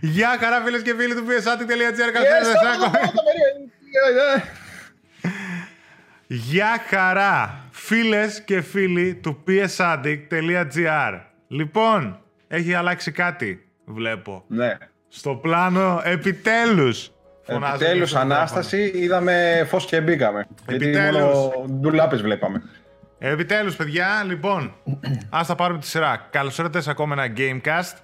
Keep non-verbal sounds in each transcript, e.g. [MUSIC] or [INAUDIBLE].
Γεια χαρά φίλες και φίλοι του psat.gr Καλησπέρα Γεια χαρά φίλες και φίλοι του psaddict.gr Λοιπόν, έχει αλλάξει κάτι, βλέπω. Ναι. Στο πλάνο επιτέλους. Φωνάζω επιτέλους, Ανάσταση, είδαμε φως και μπήκαμε. Επιτέλους. Γιατί μόνο ντουλάπες βλέπαμε. Επιτέλους, παιδιά, λοιπόν, ας τα πάρουμε τη σειρά. Καλώς ήρθατε σε ακόμα ένα Gamecast.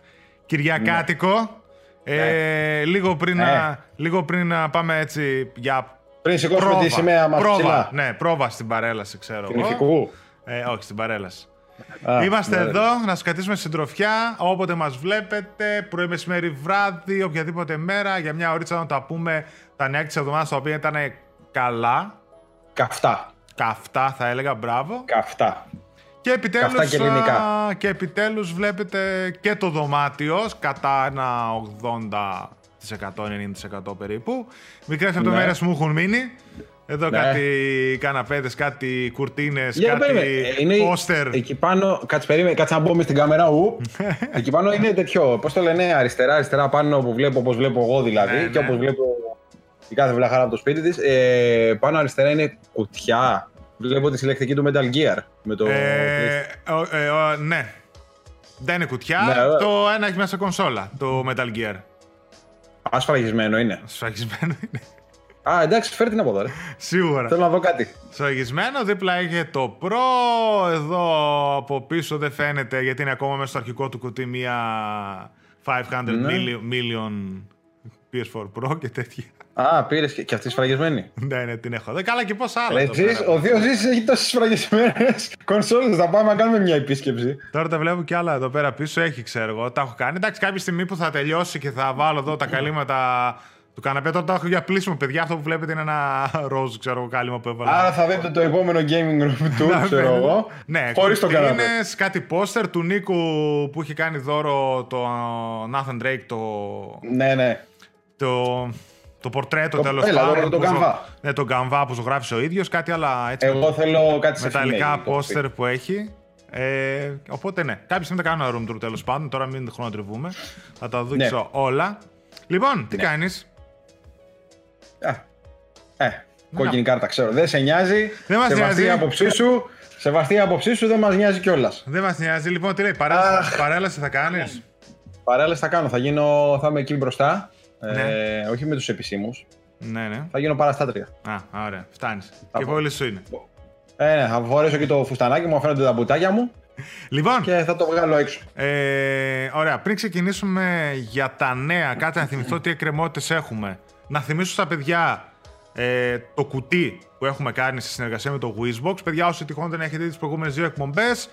Κυριακάτικο. Ε, λίγο, πριν να, λίγο πριν να πάμε έτσι για Πριν σηκώσουμε πρόβα. τη σημαία μας πρόβα, ψηλά. Ναι, πρόβα στην παρέλαση, ξέρω Την εγώ. ηφικού. Ε, όχι, στην παρέλαση. Α, Είμαστε ναι, εδώ να σας κρατήσουμε συντροφιά όποτε μας βλέπετε, πρωί, μεσημέρι, βράδυ, οποιαδήποτε μέρα, για μια ωρίτσα να τα πούμε τα νέα της εβδομάδας, τα οποία ήταν καλά, Καυτά. Καυτά θα έλεγα, μπράβο. Καυτά. Και επιτέλους, Καυτά και ελληνικά. α, και επιτέλους βλέπετε και το δωμάτιο κατά ένα 80%, 90% περίπου. Μικρές λεπτομέρειες που μου έχουν μείνει. Εδώ Ναι. κάτι καναπέδες, κάτι κουρτίνες, Για κάτι περίμενε. Ε, είναι πόστερ. Εκεί πάνω, κάτσε περίμενε, κάτσε να μπούμε στην κάμερα. Ου. [LAUGHS] εκεί πάνω είναι τέτοιο, πώς το λένε, αριστερά, αριστερά πάνω που βλέπω όπως βλέπω εγώ δηλαδή Ναι, και ναι. όπως βλέπω η κάθε βλαχάρα από το σπίτι της. Ε, πάνω αριστερά είναι κουτιά. Βλέπω τη συλλεκτική του Metal Gear. Με το... Ε, ο- ε, ο- ναι. Δεν είναι κουτιά. Ναι, ε. το ένα έχει μέσα κονσόλα. Το Metal Gear. Ασφραγισμένο είναι. Σφραγισμένο είναι. Α, εντάξει, φέρτε την από εδώ, ρε. Σίγουρα. Θέλω να δω κάτι. Σφραγισμένο. Δίπλα έχει το Pro. Εδώ από πίσω δεν φαίνεται γιατί είναι ακόμα μέσα στο αρχικό του κουτί μία 500 Ναι. million, million PS4 Pro και τέτοια. Α, πήρες και, και αυτή σφραγισμένη. [LAUGHS] ναι, ναι, την έχω. Δε, καλά και πόσα άλλα. Ρε, εδώ Τζις, πέρα. ο Δίο Ζήση έχει τόσες σφραγισμένες [LAUGHS] κονσόλες. Θα πάμε να κάνουμε μια επίσκεψη. Τώρα τα βλέπω και άλλα εδώ πέρα πίσω. Έχει, ξέρω εγώ. Τα έχω κάνει. Εντάξει, κάποια στιγμή που θα τελειώσει και θα βάλω εδώ τα καλύματα του καναπέ. Τώρα τα έχω για πλήσιμο, παιδιά. Αυτό που βλέπετε είναι ένα [LAUGHS] ροζ, ξέρω εγώ, κάλυμα που έβαλα. Άρα θα δείτε το επόμενο gaming room του, Να ξέρω φαίνεται. εγώ. Ναι, Χωρίς τον καναπέ. κουρτίνες, κάτι πόστερ του Νίκου που είχε κάνει δώρο το Nathan Drake, το, Ναι, ναι. το, το πορτρέτο Το- τέλος έλα, πάντων. το- το που ζω- Canva. Ναι, το Canva που ζωγράφησε ο ίδιος, κάτι άλλα έτσι Εγώ θέλω κάτι σε μεταλλικά φυλακή, το πόστερ πει. που έχει. Ε, οπότε ναι, κάποια στιγμή θα κάνω ένα room tour τέλος πάντων, τώρα μην χρονοτριβούμε. Θα τα δείξω όλα. Λοιπόν, τι Ναι. κάνεις; Α, Ε, κόκκινη κάρτα, ξέρω. Δεν σε νοιάζει. Δεν μας Σεβαστή η νοιάζει. άποψή σου. Σεβαστή η άποψή σου δεν μας νοιάζει κιόλας. Δεν μας νοιάζει. Λοιπόν, τι λέει, παρέλαση, Αχ. παρέλαση θα κάνεις; Παράλληλα θα κάνω. Θα, γίνω, θα είμαι εκεί μπροστά. Ναι. Ε, όχι με τους επισήμους. Ναι, ναι. Θα γίνω παραστάτρια. Α, ωραία, φτάνεις. Θα Και πω. πολύ σου είναι. Ε, ναι, θα φορέσω και το φουστανάκι μου, αφήνονται τα μπουτάκια μου [LAUGHS] Λοιπόν, και θα το βγάλω έξω. Ε, ωραία, πριν ξεκινήσουμε για τα νέα, κάτι να θυμηθώ τι εκκρεμότητες έχουμε. Να θυμίσω στα παιδιά ε, το κουτί που έχουμε κάνει σε συνεργασία με το Wizbox. Παιδιά, όσοι τυχόν δεν έχετε δει τις προηγούμενες δύο εκπομπές,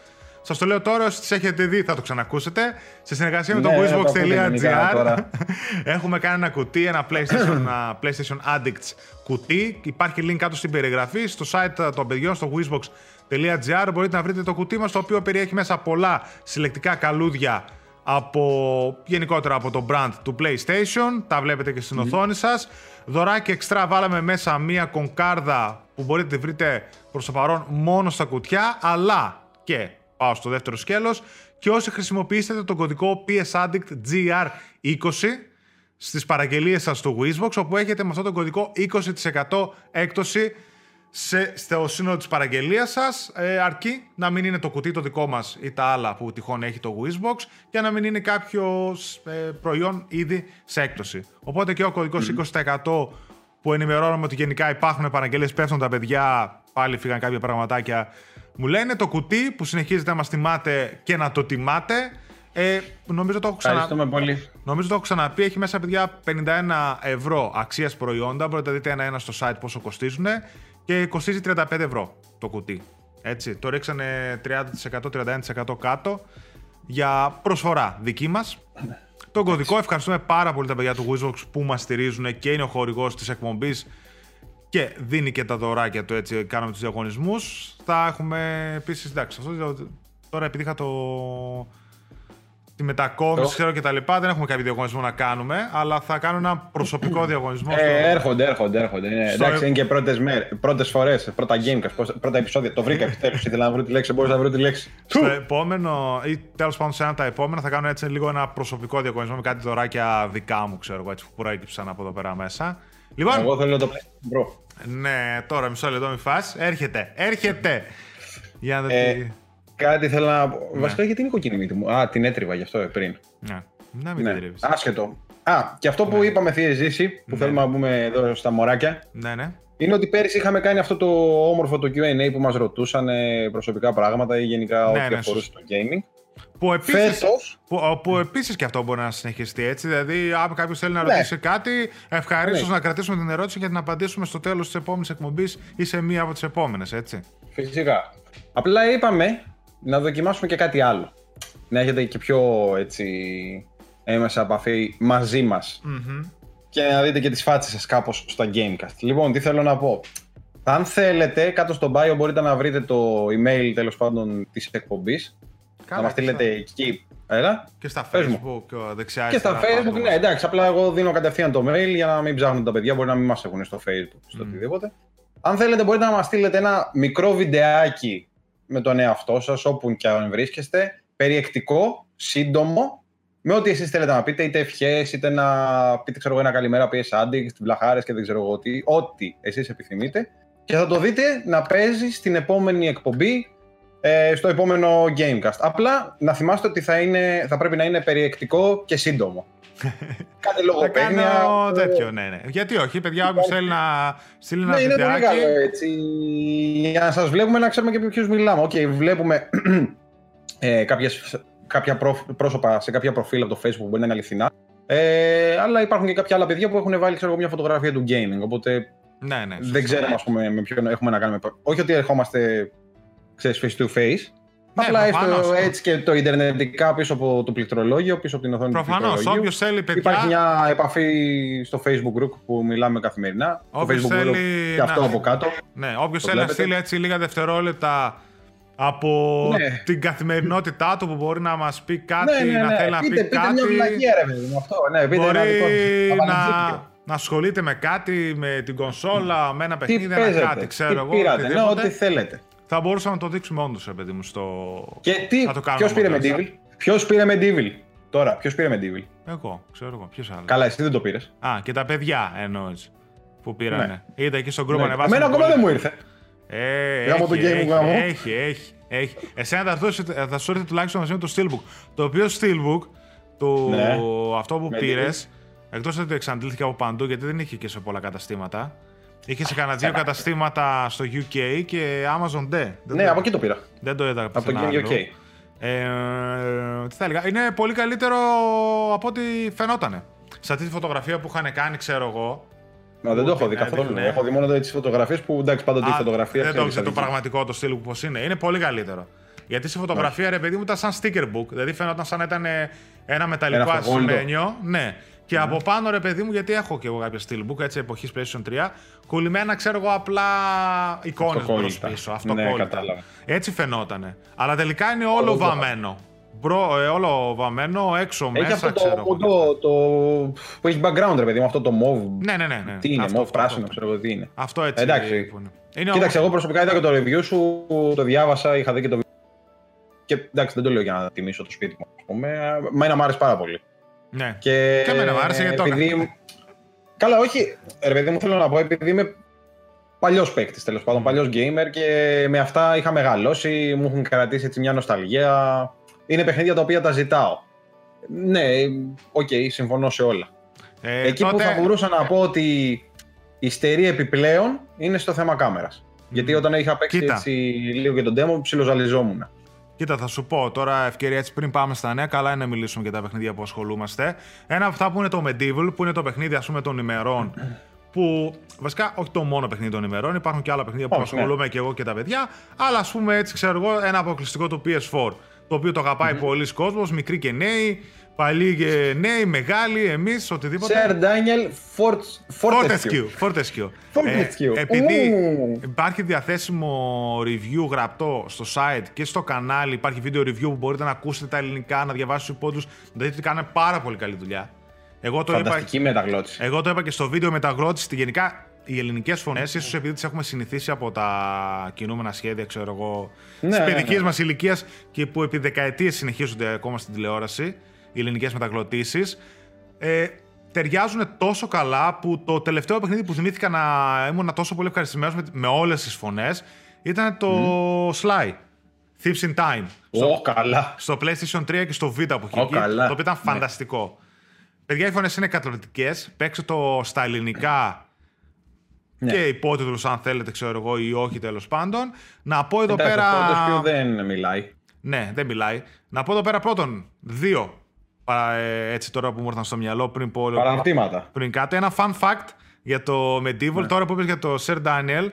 σας το λέω τώρα, όσοι τις έχετε δει θα το ξανακούσετε. Σε συνεργασία με το Ναι, ναι, το ακούτε γενικά Wizbox.gr τώρα. [LAUGHS] έχουμε κάνει ένα κουτί, ένα PlayStation, [COUGHS] ένα PlayStation Addicts κουτί. Υπάρχει link κάτω στην περιγραφή. Στο site των παιδιών, στο wizbox.gr μπορείτε να βρείτε το κουτί μας, το οποίο περιέχει μέσα πολλά συλλεκτικά καλούδια από, γενικότερα από το brand του PlayStation. Τα βλέπετε και στην οθόνη σας. Δωράκι εξτρά βάλαμε μέσα μία κονκάρδα που μπορείτε να τη βρείτε προς το παρόν μόνο στα κουτιά, αλλά και πάω στο δεύτερο σκέλος και όσοι χρησιμοποιήσετε τον κωδικό PSAddictGR20 στις παραγγελίες σας στο Wizbox, όπου έχετε με αυτόν τον κωδικό 20% έκπτωση σε, στο σύνολο της παραγγελίας σας, ε, αρκεί να μην είναι το κουτί το δικό μας ή τα άλλα που τυχόν έχει το Wizbox και να μην είναι κάποιο ε, προϊόν ήδη σε έκπτωση. Οπότε και ο κωδικός 20% που ενημερώνουμε ότι γενικά υπάρχουν παραγγελίες, πέφτουν τα παιδιά, πάλι φύγαν κάποια πραγματάκια. Μου λένε το κουτί που συνεχίζετε να μας τιμάτε και να το τιμάτε. Ε, νομίζω το έχω ξανα... Ευχαριστούμε πολύ. Νομίζω το έχω ξαναπεί, έχει μέσα παιδιά 51 ευρώ αξίας προϊόντα. Μπορείτε να δείτε ένα-ένα στο site πόσο κοστίζουν και κοστίζει 35 ευρώ το κουτί. Έτσι, το ρίξανε 30%, 31% κάτω για προσφορά δική μας. Τον κωδικό ευχαριστούμε πάρα πολύ τα παιδιά του Wizbox που μας στηρίζουν και είναι ο χορηγός της εκπομπής και δίνει και τα δωράκια του έτσι, κάνουμε τους διαγωνισμούς. Θα έχουμε επίσης, εντάξει, αυτό, τώρα επειδή είχα το, τη μετακόμιση, ξέρω και τα λοιπά. Δεν έχουμε κάποιο διαγωνισμό να κάνουμε, αλλά θα κάνω ένα προσωπικό [CLEARS THROAT] διαγωνισμό. Ε, στο... έρχονται, έρχονται, έρχονται. Ναι. Στο... Εντάξει, είναι και πρώτες πρώτες φορές, πρώτα Gamecast, πρώτα επεισόδια. Το βρήκα επιτέλου. Ήθελα να βρω τη λέξη, μπορεί να βρω τη λέξη. Στο επόμενο, ή τέλος πάντων σε ένα τα επόμενα, θα κάνω έτσι λίγο ένα προσωπικό διαγωνισμό με κάτι δωράκια δικά μου, ξέρω εγώ, έτσι που προέκυψαν από εδώ πέρα μέσα. Λοιπόν, εγώ θέλω να το πω. Ναι, τώρα μισό λεπτό μη φας. Έρχεται, έρχεται. Για να ε, Κάτι θέλω να πω. Ναι. Βασικά γιατί είναι κοκκινή μύτη μου. Α, την έτριβα γι' αυτό ε, πριν. Ναι, να μην ναι. την Άσχετο. Α, και αυτό που ναι. είπαμε θεία ζήση, που ναι. θέλουμε να πούμε εδώ στα μωράκια. Ναι, ναι. Είναι ότι πέρυσι είχαμε κάνει αυτό το όμορφο το QA που μας ρωτούσαν προσωπικά πράγματα ή γενικά ναι, ό,τι ναι, αφορούσε το gaming. Που επίσης, που, που επίσης και αυτό μπορεί να συνεχιστεί έτσι. Δηλαδή, αν κάποιος θέλει να ρωτήσει κάτι, ευχαρίστως ναι. να κρατήσουμε την ερώτηση και να απαντήσουμε στο τέλος της επόμενης εκπομπής ή σε μία από τις επόμενες, έτσι. Φυσικά. Απλά είπαμε να δοκιμάσουμε και κάτι άλλο. Να έχετε και πιο έτσι έμεσα επαφή μαζί μας. Και να δείτε και τις φάτσες σας κάπως στα Gamecast. Λοιπόν, τι θέλω να πω. Αν θέλετε, κάτω στο bio μπορείτε να βρείτε το email τέλος πάντων της εκπομπής. Να μας στείλετε εκεί. Έλα. Και στα Facebook δεξιάς. Και στα Facebook, ναι, εντάξει. Απλά εγώ δίνω κατευθείαν το mail για να μην ψάχνουν τα παιδιά. Μπορεί να μην μας έχουν στο Facebook, στο mm. οτιδήποτε. Αν θέλετε, μπορείτε να μας στείλετε ένα μικρό βιντεάκι με τον εαυτό σας, όπου και αν βρίσκεστε. Περιεκτικό, σύντομο, με ό,τι εσείς θέλετε να πείτε, είτε ευχές, είτε να πείτε ξέρω, ένα καλημέρα PS Addict, βλαχάρε και δεν ξέρω εγώ τι, ό,τι εσείς επιθυμείτε. Και θα το δείτε να παίζει στην επόμενη εκπομπή, ε, στο επόμενο Gamecast. Απλά να θυμάστε ότι θα, είναι, θα πρέπει να είναι περιεκτικό και σύντομο. [LAUGHS] Κάτι λογοπαίγνια. Θα κάνω τέτοιο, ναι, ναι. Γιατί όχι, παιδιά, όποιος θέλει να στείλει ένα ναι, είναι πολύ καλό, έτσι. Για να σας βλέπουμε να ξέρουμε και ποιους μιλάμε. OK, okay, βλέπουμε [CLEARS THROAT] ε, κάποιες, κάποια πρόσωπα σε κάποια προφίλ από το Facebook που μπορεί να είναι αληθινά. Ε, αλλά υπάρχουν και κάποια άλλα παιδιά που έχουν βάλει ξέρω, μια φωτογραφία του gaming. Οπότε ναι, ναι, δεν ξέρουμε ας πούμε, με ποιον έχουμε να κάνουμε. Όχι ότι ερχόμαστε ξέρεις, face to face, ναι, Απλά έστω έτσι και το Ιντερνετικά πίσω από το πληκτρολόγιο, πίσω από την οθόνη προφανώς, του πληκτρολόγιου. Όποιος θέλει, παιδιά. Υπάρχει μια επαφή στο Facebook group που μιλάμε καθημερινά. Όποιος το Facebook θέλει group και αυτό από κάτω. Ναι, όποιος θέλει να στείλει έτσι λίγα δευτερόλεπτα από ναι. την καθημερινότητά του που μπορεί να μας πει κάτι, ναι, ναι, να ναι. θέλει να πείτε, πει πείτε κάτι. Μια βλαγία, ρε, με αυτό. Ναι, πείτε μπορεί να, να, να ασχολείται με κάτι, με την κονσόλα, με ένα παιχνίδι, ένα κάτι, ξέρω τι εγώ. Πήρατε, ναι, ό,τι θέλετε. Θα μπορούσαμε να το δείξουμε όντως, ρε παιδί μου, στο. Και τι, ποιος πήρε με Devil. Ποιος πήρε με Devil. Τώρα, ποιος πήρε με Devil. Εγώ, ξέρω εγώ. Ποιος άλλος. Καλά, εσύ δεν το πήρες. Α, και τα παιδιά εννοείς. Που πήρανε. Ναι. Είδα εκεί στον γκρουπ ναι. ανεβάσανε. Εμένα ακόμα δεν μου ήρθε. Ε, έχει, το game έχει, έχει, έχει, έχει. Εσένα θα, δώσει, θα σου έρθει τουλάχιστον μαζί με το Steelbook. Το οποίο Steelbook, το, ναι. αυτό που πήρες, εκτός ότι το εξαντλήθηκε από παντού γιατί δεν είχε και σε πολλά καταστήματα. Είχε σε κανένα δύο καταστήματα στο UK και Amazon D. Ναι, από εκεί το πήρα. Δεν το είδα από το UK. Ε, τι θα έλεγα. Είναι πολύ καλύτερο από ό,τι φαινότανε. Σε αυτή τη φωτογραφία που είχαν κάνει, ξέρω εγώ. Μα δεν το έχω δει καθόλου. Ναι. Έχω δει μόνο τις φωτογραφίες που εντάξει, πάντοτε η φωτογραφία. Δεν το ξέρω το πραγματικό το στυλ που πώ είναι. Είναι πολύ καλύτερο. Γιατί στη φωτογραφία, ρε παιδί μου, ήταν σαν sticker book. Δηλαδή φαίνονταν σαν να ήταν ένα μεταλλικό ασημένιο. Ναι. Και ναι. από πάνω ρε παιδί μου, γιατί έχω και εγώ κάποια steelbook έτσι εποχής PlayStation 3, κολλημένα ξέρω εγώ απλά εικόνες μπρος πίσω. Αυτό ναι, κατάλαβα. Έτσι φαινότανε. Αλλά τελικά είναι όλο βαμμένο. Μπρο, ε, όλο βαμμένο, έξω, έχει μέσα, αυτό ξέρω το, το, το, που έχει background, ρε παιδί μου, αυτό το mauve. Ναι, ναι, ναι. ναι. Τι είναι, αυτό, mauve πράσινο, ξέρω εγώ τι είναι. Αυτό έτσι. Εντάξει. Είναι Κοίταξε, εγώ προσωπικά είδα και το review σου, το διάβασα, είχα δει και το και εντάξει, δεν το λέω για να τιμήσω το σπίτι μου, ας πούμε. Μα μου άρεσε πάρα πολύ. Ναι. Και, και εμένα μου άρεσε γιατί επειδή... Καλά, όχι. Ρε παιδί μου, θέλω να πω, επειδή είμαι παλιός παίκτης τέλος πάντων, παλιός gamer και με αυτά είχα μεγαλώσει, μου έχουν κρατήσει έτσι μια νοσταλγία. Είναι παιχνίδια τα οποία τα ζητάω. Ναι, OK, okay, συμφωνώ σε όλα. Ε, Εκεί τότε... που θα μπορούσα να πω ότι η υστερεί επιπλέον είναι στο θέμα κάμερας. Γιατί όταν είχα παίξει έτσι λίγο και τον demo, ψιλοζαλιζόμουν. Κοίτα, θα σου πω τώρα ευκαιρία έτσι πριν πάμε στα νέα. Καλά είναι να μιλήσουμε για τα παιχνίδια που ασχολούμαστε. Ένα από αυτά που είναι το MediEvil, που είναι το παιχνίδι ας πούμε των ημερών. Που βασικά όχι το μόνο παιχνίδι των ημερών, υπάρχουν και άλλα παιχνίδια που ναι. ασχολούμαι ναι. και εγώ και τα παιδιά. Αλλά ας πούμε έτσι, ξέρω εγώ, ένα αποκλειστικό του PS4. Το οποίο το αγαπάει mm-hmm. πολλοί κόσμος, μικροί και νέοι, Παλιοί και νέοι, μεγάλοι, εμείς, οτιδήποτε. Σερ Ντάνιελ Φόρτεσκιου. Φόρτεσκιου. Fortescue. Ε, επειδή Ου. υπάρχει διαθέσιμο review γραπτό στο site και στο κανάλι, υπάρχει βίντεο review που μπορείτε να ακούσετε τα ελληνικά, να διαβάσετε τους υπότιτλου, να δείτε ότι κάνουν πάρα πολύ καλή δουλειά. Εγώ το, είπα, Φανταστική μεταγλώτηση. εγώ το είπα και στο βίντεο μεταγλώτηση. Γενικά, οι ελληνικές φωνές, ίσως επειδή τις έχουμε συνηθίσει από τα κινούμενα σχέδια, ξέρω εγώ, Ναι, της ναι, παιδική ναι. μας ηλικίας και που επί δεκαετίες συνεχίζονται ακόμα στην τηλεόραση, οι ελληνικές μεταγλωτήσεις, ε, ταιριάζουν τόσο καλά που το τελευταίο παιχνίδι που θυμήθηκα να ήμουν τόσο πολύ ευχαριστημένος με, με όλες τις φωνές ήταν το Sly. Thieves in Time. Στο, Ω, καλά. στο PlayStation 3 και στο Vita που είχε Ω, βγει, καλά. το οποίο ήταν Ναι. φανταστικό. Παιδιά, οι φωνές είναι καταπληκτικέ. Παίξτε το στα ελληνικά Ναι. και υπότιτλους αν θέλετε, ξέρω εγώ, ή όχι τέλος πάντων. Να πω εδώ Εντάξει, πέρα. ο Fortescue δεν μιλάει. Ναι, δεν μιλάει. Να πω εδώ πέρα πρώτον δύο. Παρα- ε, έτσι τώρα που μου ήρθαν στο μυαλό πριν πω. Παραρτήματα. Πριν κάτι. Ένα fun fact για το Medieval. Τώρα που είπες για το Sir Daniel.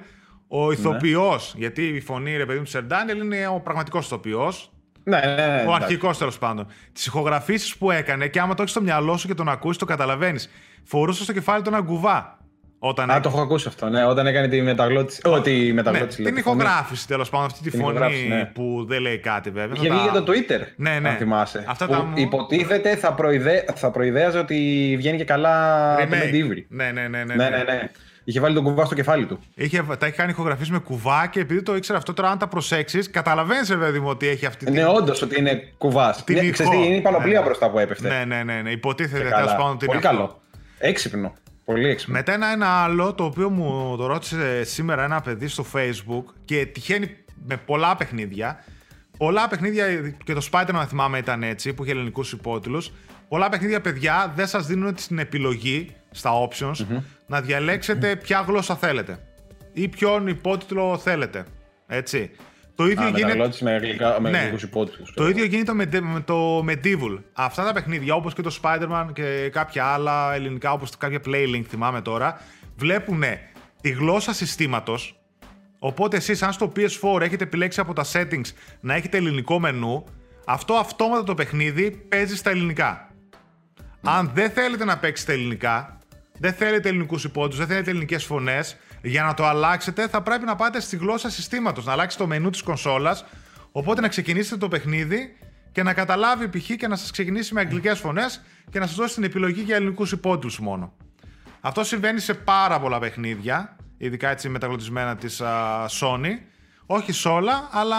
Ο ηθοποιός, γιατί η φωνή ρε παιδί μου του Sir Daniel είναι ο πραγματικός ηθοποιός. Ναι, ναι, ναι. Ο εντάξει. αρχικός τέλος πάντων. Τις ηχογραφήσεις που έκανε και άμα το έχεις στο μυαλό σου και τον ακούσει, το καταλαβαίνεις. Φορούσε στο κεφάλι του ένα γκουβά. Όταν Α, το έχω ακούσει αυτό, ναι. Όταν έκανε τη μεταγλώτηση. Ω, τη ναι, μεταγλώτηση. λέω, την τη φωνή. ηχογράφηση τέλος πάντων, αυτή τη Την φωνή ηχογράφηση, ναι. που δεν λέει κάτι βέβαια. Είχε Θα βγει τα- για το Twitter. Ναι, ναι. Αν θυμάσαι. Αυτά που τα μου- Υποτίθεται θα, προειδέ... θα προειδέαζε ότι βγαίνει και καλά το Remake. Medieval. Ναι, ναι, ναι, ναι, Ναι, ναι, ναι. Είχε βάλει τον κουβά στο κεφάλι του. Είχε, τα έχει κάνει ηχογραφήσεις με κουβά και επειδή το ήξερα αυτό τώρα, αν τα προσέξεις, καταλαβαίνεις, βέβαια μου, ότι έχει αυτή την. Ναι, όντως ότι είναι κουβάς. Την Ναι, ηχό. ξέρεις τι, είναι η πανοπλία Ναι. μπροστά που έπεφτε. Ναι, ναι, ναι, ναι. Υποτίθεται Και τέλος καλά. πάντων ότι Πολύ είναι αυτό. καλό. Έξυπνο. Πολύ έξυπνο. Μετά ένα, ένα άλλο το οποίο μου το ρώτησε σήμερα ένα παιδί στο facebook και τυχαίνει με πολλά παιχνίδια. Πολλά παιχνίδια και το Spider-Man αν θυμάμαι ήταν έτσι που είχε ελληνικούς υπότιτλους. Πολλά παιχνίδια παιδιά δεν σας δίνουν την επιλογή στα options να διαλέξετε ποια γλώσσα θέλετε ή ποιον υπότιτλο θέλετε. Έτσι. Το ίδιο Α, γίνεται... μεταγλώτηση με, αγγλικά, με Ναι. αγγλικούς υπότιτλους. Το ίδιο γίνεται με, με το Medieval. Αυτά τα παιχνίδια, όπως και το Spider-Man και κάποια άλλα ελληνικά, όπως κάποια Playlink θυμάμαι τώρα, βλέπουν τη γλώσσα συστήματος. Οπότε εσείς αν στο PS4 έχετε επιλέξει από τα settings να έχετε ελληνικό μενού, αυτό αυτόματα το παιχνίδι παίζει στα ελληνικά. Αν δεν θέλετε να παίξετε ελληνικά, δεν θέλετε ελληνικούς υπότιτλους, δεν θέλετε ελληνικές φωνές, για να το αλλάξετε θα πρέπει να πάτε στη γλώσσα συστήματος, να αλλάξετε το μενού της κονσόλας. Οπότε να ξεκινήσετε το παιχνίδι και να καταλάβει π.χ. και να σας ξεκινήσει με αγγλικές φωνές και να σας δώσει την επιλογή για ελληνικούς υπότιτλους μόνο. Αυτό συμβαίνει σε πάρα πολλά παιχνίδια, ειδικά έτσι μεταγλωτισμένα της α, Sony. Όχι σε όλα, αλλά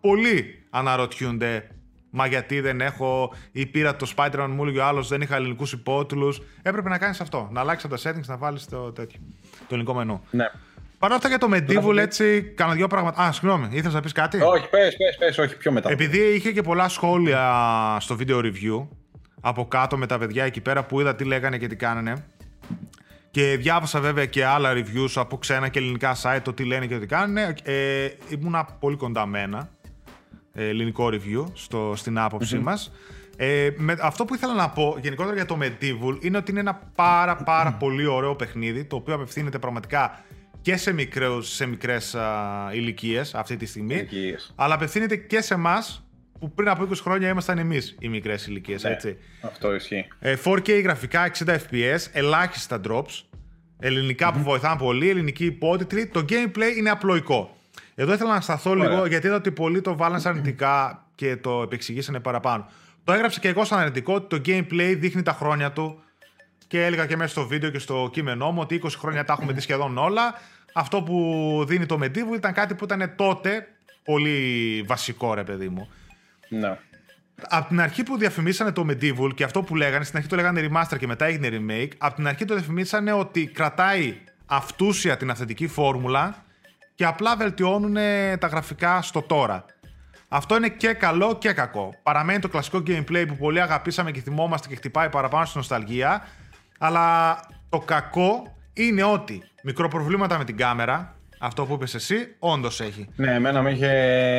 πολλοί αναρωτιούνται Μα γιατί δεν έχω ή πήρα το Spider-Man μου έλεγε ο άλλος δεν είχα ελληνικούς υπότιτλους. Έπρεπε να κάνεις αυτό, να αλλάξεις τα settings, να βάλεις το τέτοιο, το ελληνικό μενού. Ναι. Παρ' όλα αυτά για το Medieval έτσι, κάνα δυο πράγματα. Α, συγγνώμη, ήθελες να πεις κάτι; Όχι, πες, πες, πες, όχι, πιο μετά. Επειδή είχε και πολλά σχόλια στο βίντεο review από κάτω με τα παιδιά εκεί πέρα που είδα τι λέγανε και τι κάνανε. Και διάβασα βέβαια και άλλα reviews από ξένα και ελληνικά site το τι λένε και τι κάνανε. Ε, ήμουνα πολύ κοντά με ένα ε, ελληνικό review στο, στην άποψή μας. Ε, με, αυτό που ήθελα να πω γενικότερα για το Medieval είναι ότι είναι ένα πάρα πάρα πολύ ωραίο παιχνίδι το οποίο απευθύνεται πραγματικά και σε, μικρούς, σε μικρές α, ηλικίες αυτή τη στιγμή Ηλικίες. αλλά απευθύνεται και σε εμάς που πριν από 20 χρόνια ήμασταν εμείς οι μικρές ηλικίες. Ναι, έτσι. Αυτό ισχύει. Ε, 4K γραφικά, 60 FPS, ελάχιστα drops. Ελληνικά που βοηθάνε πολύ, ελληνική υπότιτλοι. Το gameplay είναι απλοϊκό. Εδώ ήθελα να σταθώ Ωραία. λίγο γιατί είδα ότι πολλοί το βάλαν σαν αρνητικά και το επεξηγήσανε παραπάνω. Το έγραψα και εγώ σαν αρνητικό ότι το gameplay δείχνει τα χρόνια του και έλεγα και μέσα στο βίντεο και στο κείμενό μου ότι 20 χρόνια τα έχουμε δει σχεδόν όλα. Αυτό που δίνει το Medieval ήταν κάτι που ήταν τότε πολύ βασικό, ρε παιδί μου. Ναι. Από την αρχή που διαφημίσανε το Medieval και αυτό που λέγανε, στην αρχή το λέγανε remaster και μετά έγινε remake, από την αρχή το διαφημίσανε ότι κρατάει αυτούσια την αυθεντική φόρμουλα και απλά βελτιώνουν τα γραφικά στο τώρα. Αυτό είναι και καλό και κακό. Παραμένει το κλασικό gameplay που πολύ αγαπήσαμε και θυμόμαστε και χτυπάει παραπάνω στη νοσταλγία. Αλλά το κακό είναι ότι μικροπροβλήματα με την κάμερα, αυτό που είπες εσύ, όντως έχει. Ναι, εμένα με είχε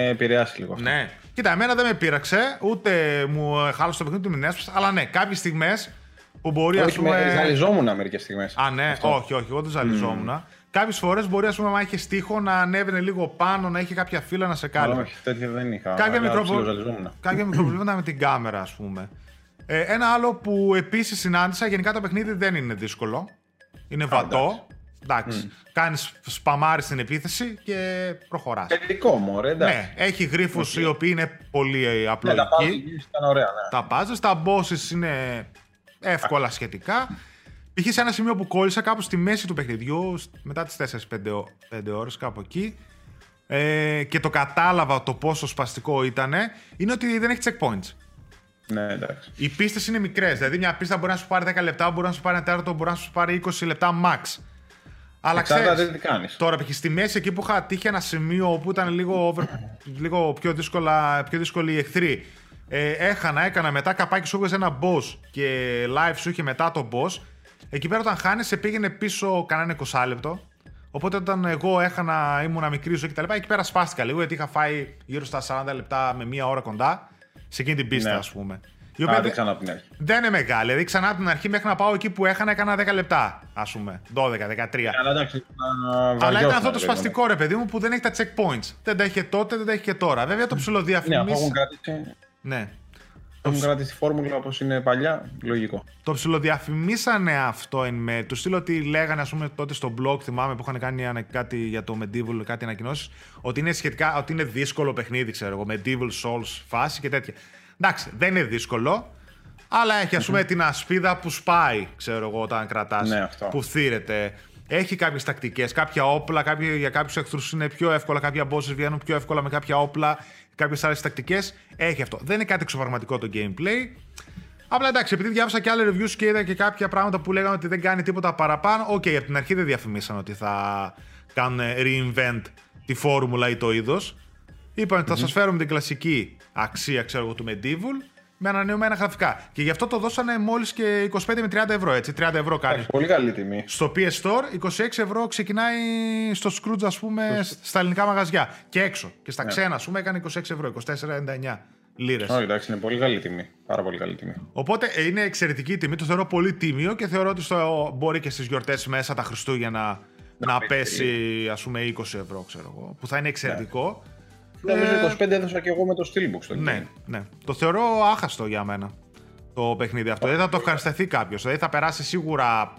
επηρεάσει λίγο αυτό. Ναι. Κοίτα, εμένα δεν με πείραξε, ούτε μου χάλασε το παιχνίδι του μηνέσπας, αλλά ναι, κάποιες στιγμές που μπορεί ας Όχι, πούμε. με ζαλιζόμουν μερικές στιγμές. Α, ναι, όχι, όχι, εγώ δεν ζαλιζόμουν. Mm. Κάποιες φορές μπορεί, ας πούμε, άμα είχε στίχο να ανέβαινε λίγο πάνω, να είχε κάποια φύλλα να σε κάλυπτε. Όχι, τέτοια δεν είχα. Κάποια, αλλά μικροπρο... ψιλοζαλιζόμουν. κάποια μικροπροβλήματα με την κάμερα, ας πούμε. Ε, ένα άλλο που επίσης συνάντησα, γενικά το παιχνίδι δεν είναι δύσκολο. Είναι βατό. Εντάξει. Κάνεις σπαμάρι στην επίθεση και προχωράς. Παιδικό μου, ρε, εντάξει. Ναι, έχει γρήφου Okay. οι οποίοι είναι πολύ Ναι, τα απλοϊκοί. puzzles ήταν ωραία, ναι. τα puzzles, τα bosses είναι εύκολα σχετικά. Π.χ. σε ένα σημείο που κόλλησα κάπου στη μέση του παιχνιδιού, σ- μετά τις 4-5 ώρες κάπου εκεί, ε, και το κατάλαβα το πόσο σπαστικό ήταν, είναι ότι δεν έχει checkpoints. Ναι, εντάξει. Οι πίστες είναι μικρές. Δηλαδή, μια πίστα μπορεί να σου πάρει 10 λεπτά, μπορεί να σου πάρει ένα τέταρτο, μπορεί να σου πάρει 20 λεπτά max. Αλλά Εξάρτητα ξέρεις, τι κάνεις. Τώρα, π.χ. στη μέση, εκεί που είχα τύχει ένα σημείο όπου ήταν λίγο, over, λίγο πιο, δύσκολα, πιο δύσκολοι οι εχθροί. Ε, έχανα, έκανα μετά καπάκι σου έβγαζε ένα boss και live σου είχε μετά το boss. Εκεί πέρα όταν χάνεις, σε πήγαινε πίσω κανένα 20 λεπτό. Οπότε όταν εγώ έχανα, ήμουνα μικρή ζωή κτλ. Εκεί πέρα σπάστηκα λίγο γιατί είχα φάει γύρω στα 40 λεπτά με μία ώρα κοντά σε εκείνη την πίστα, Ναι. ας πούμε. Η οποία Άντε δεν- ξανά από την αρχή. δεν είναι μεγάλη. Δηλαδή ξανά από την αρχή μέχρι να πάω εκεί που έχανα, έκανα 10 λεπτά, ας πούμε. 12-13. Αλλά εντάξει, να Αλλά ήταν βαριώσουν, αυτό το ρε παιδί μου. σπαστικό ρε παιδί μου που δεν έχει τα checkpoints. Δεν τα είχε τότε, δεν τα έχει και τώρα. Βέβαια το Ναι, αφού ψιλοδιαφημίσει. έχουν κρατήσει, Ναι. Έχουν κρατήσει τη φόρμουλα όπως είναι παλιά, λογικό. Το ψιλοδιαφημίσανε αυτό εν με. Του στείλω ότι λέγανε, ας πούμε, τότε στο blog, θυμάμαι που είχαν κάνει ανα- κάτι για το Medieval, κάτι ανακοινώσεις, ότι είναι σχετικά, ότι είναι δύσκολο παιχνίδι, ξέρω εγώ. MediEvil Souls φάση και τέτοια. Εντάξει, δεν είναι δύσκολο, αλλά έχει, ας πούμε, την ασπίδα που σπάει, ξέρω εγώ, όταν κρατάς. Ναι, αυτό. που φθείρεται. Έχει κάποιες τακτικές, κάποια όπλα, κάποια, για κάποιους εχθρούς είναι πιο εύκολα, κάποια bosses βγαίνουν πιο εύκολα με κάποια όπλα, κάποιες άλλες τακτικές. Έχει αυτό. Δεν είναι κάτι εξωπραγματικό το gameplay. Απλά εντάξει, επειδή διάβασα και άλλα reviews και είδα και κάποια πράγματα που λέγανε ότι δεν κάνει τίποτα παραπάνω. Οκ, από την αρχή δεν διαφημίσαν ότι θα κάνουν reinvent τη φόρμουλα ή το είδος. Είπαν ότι θα σας φέρουμε την κλασική αξία, ξέρω εγώ, του Medieval με ανανεωμένα γραφικά. Και γι' αυτό το δώσανε μόλις και 25 με 30 ευρώ, έτσι. 30 ευρώ κάνει. Εντάξει, πολύ καλή τιμή. Στο PS Store 26 ευρώ ξεκινάει στο Scrooge, ας πούμε, στα ελληνικά μαγαζιά. Και έξω. Και στα ξένα, ας πούμε, έκανε 26 ευρώ, 24,99 λίρες. Όχι, εντάξει, είναι πολύ καλή τιμή. Πάρα πολύ καλή τιμή. Οπότε ε, είναι εξαιρετική η τιμή, το θεωρώ πολύ τίμιο και θεωρώ ότι στο, μπορεί και στις γιορτές μέσα τα Χριστούγεννα να, πέσει ας πούμε 20 ευρώ, ξέρω εγώ, που θα είναι εξαιρετικό. Νομίζω 25 έδωσα και εγώ με το Steelbook στο Ναι, game. ναι. Το θεωρώ άχαστο για μένα το παιχνίδι αυτό. Δεν θα το ευχαριστηθεί κάποιος. Δηλαδή θα περάσει σίγουρα.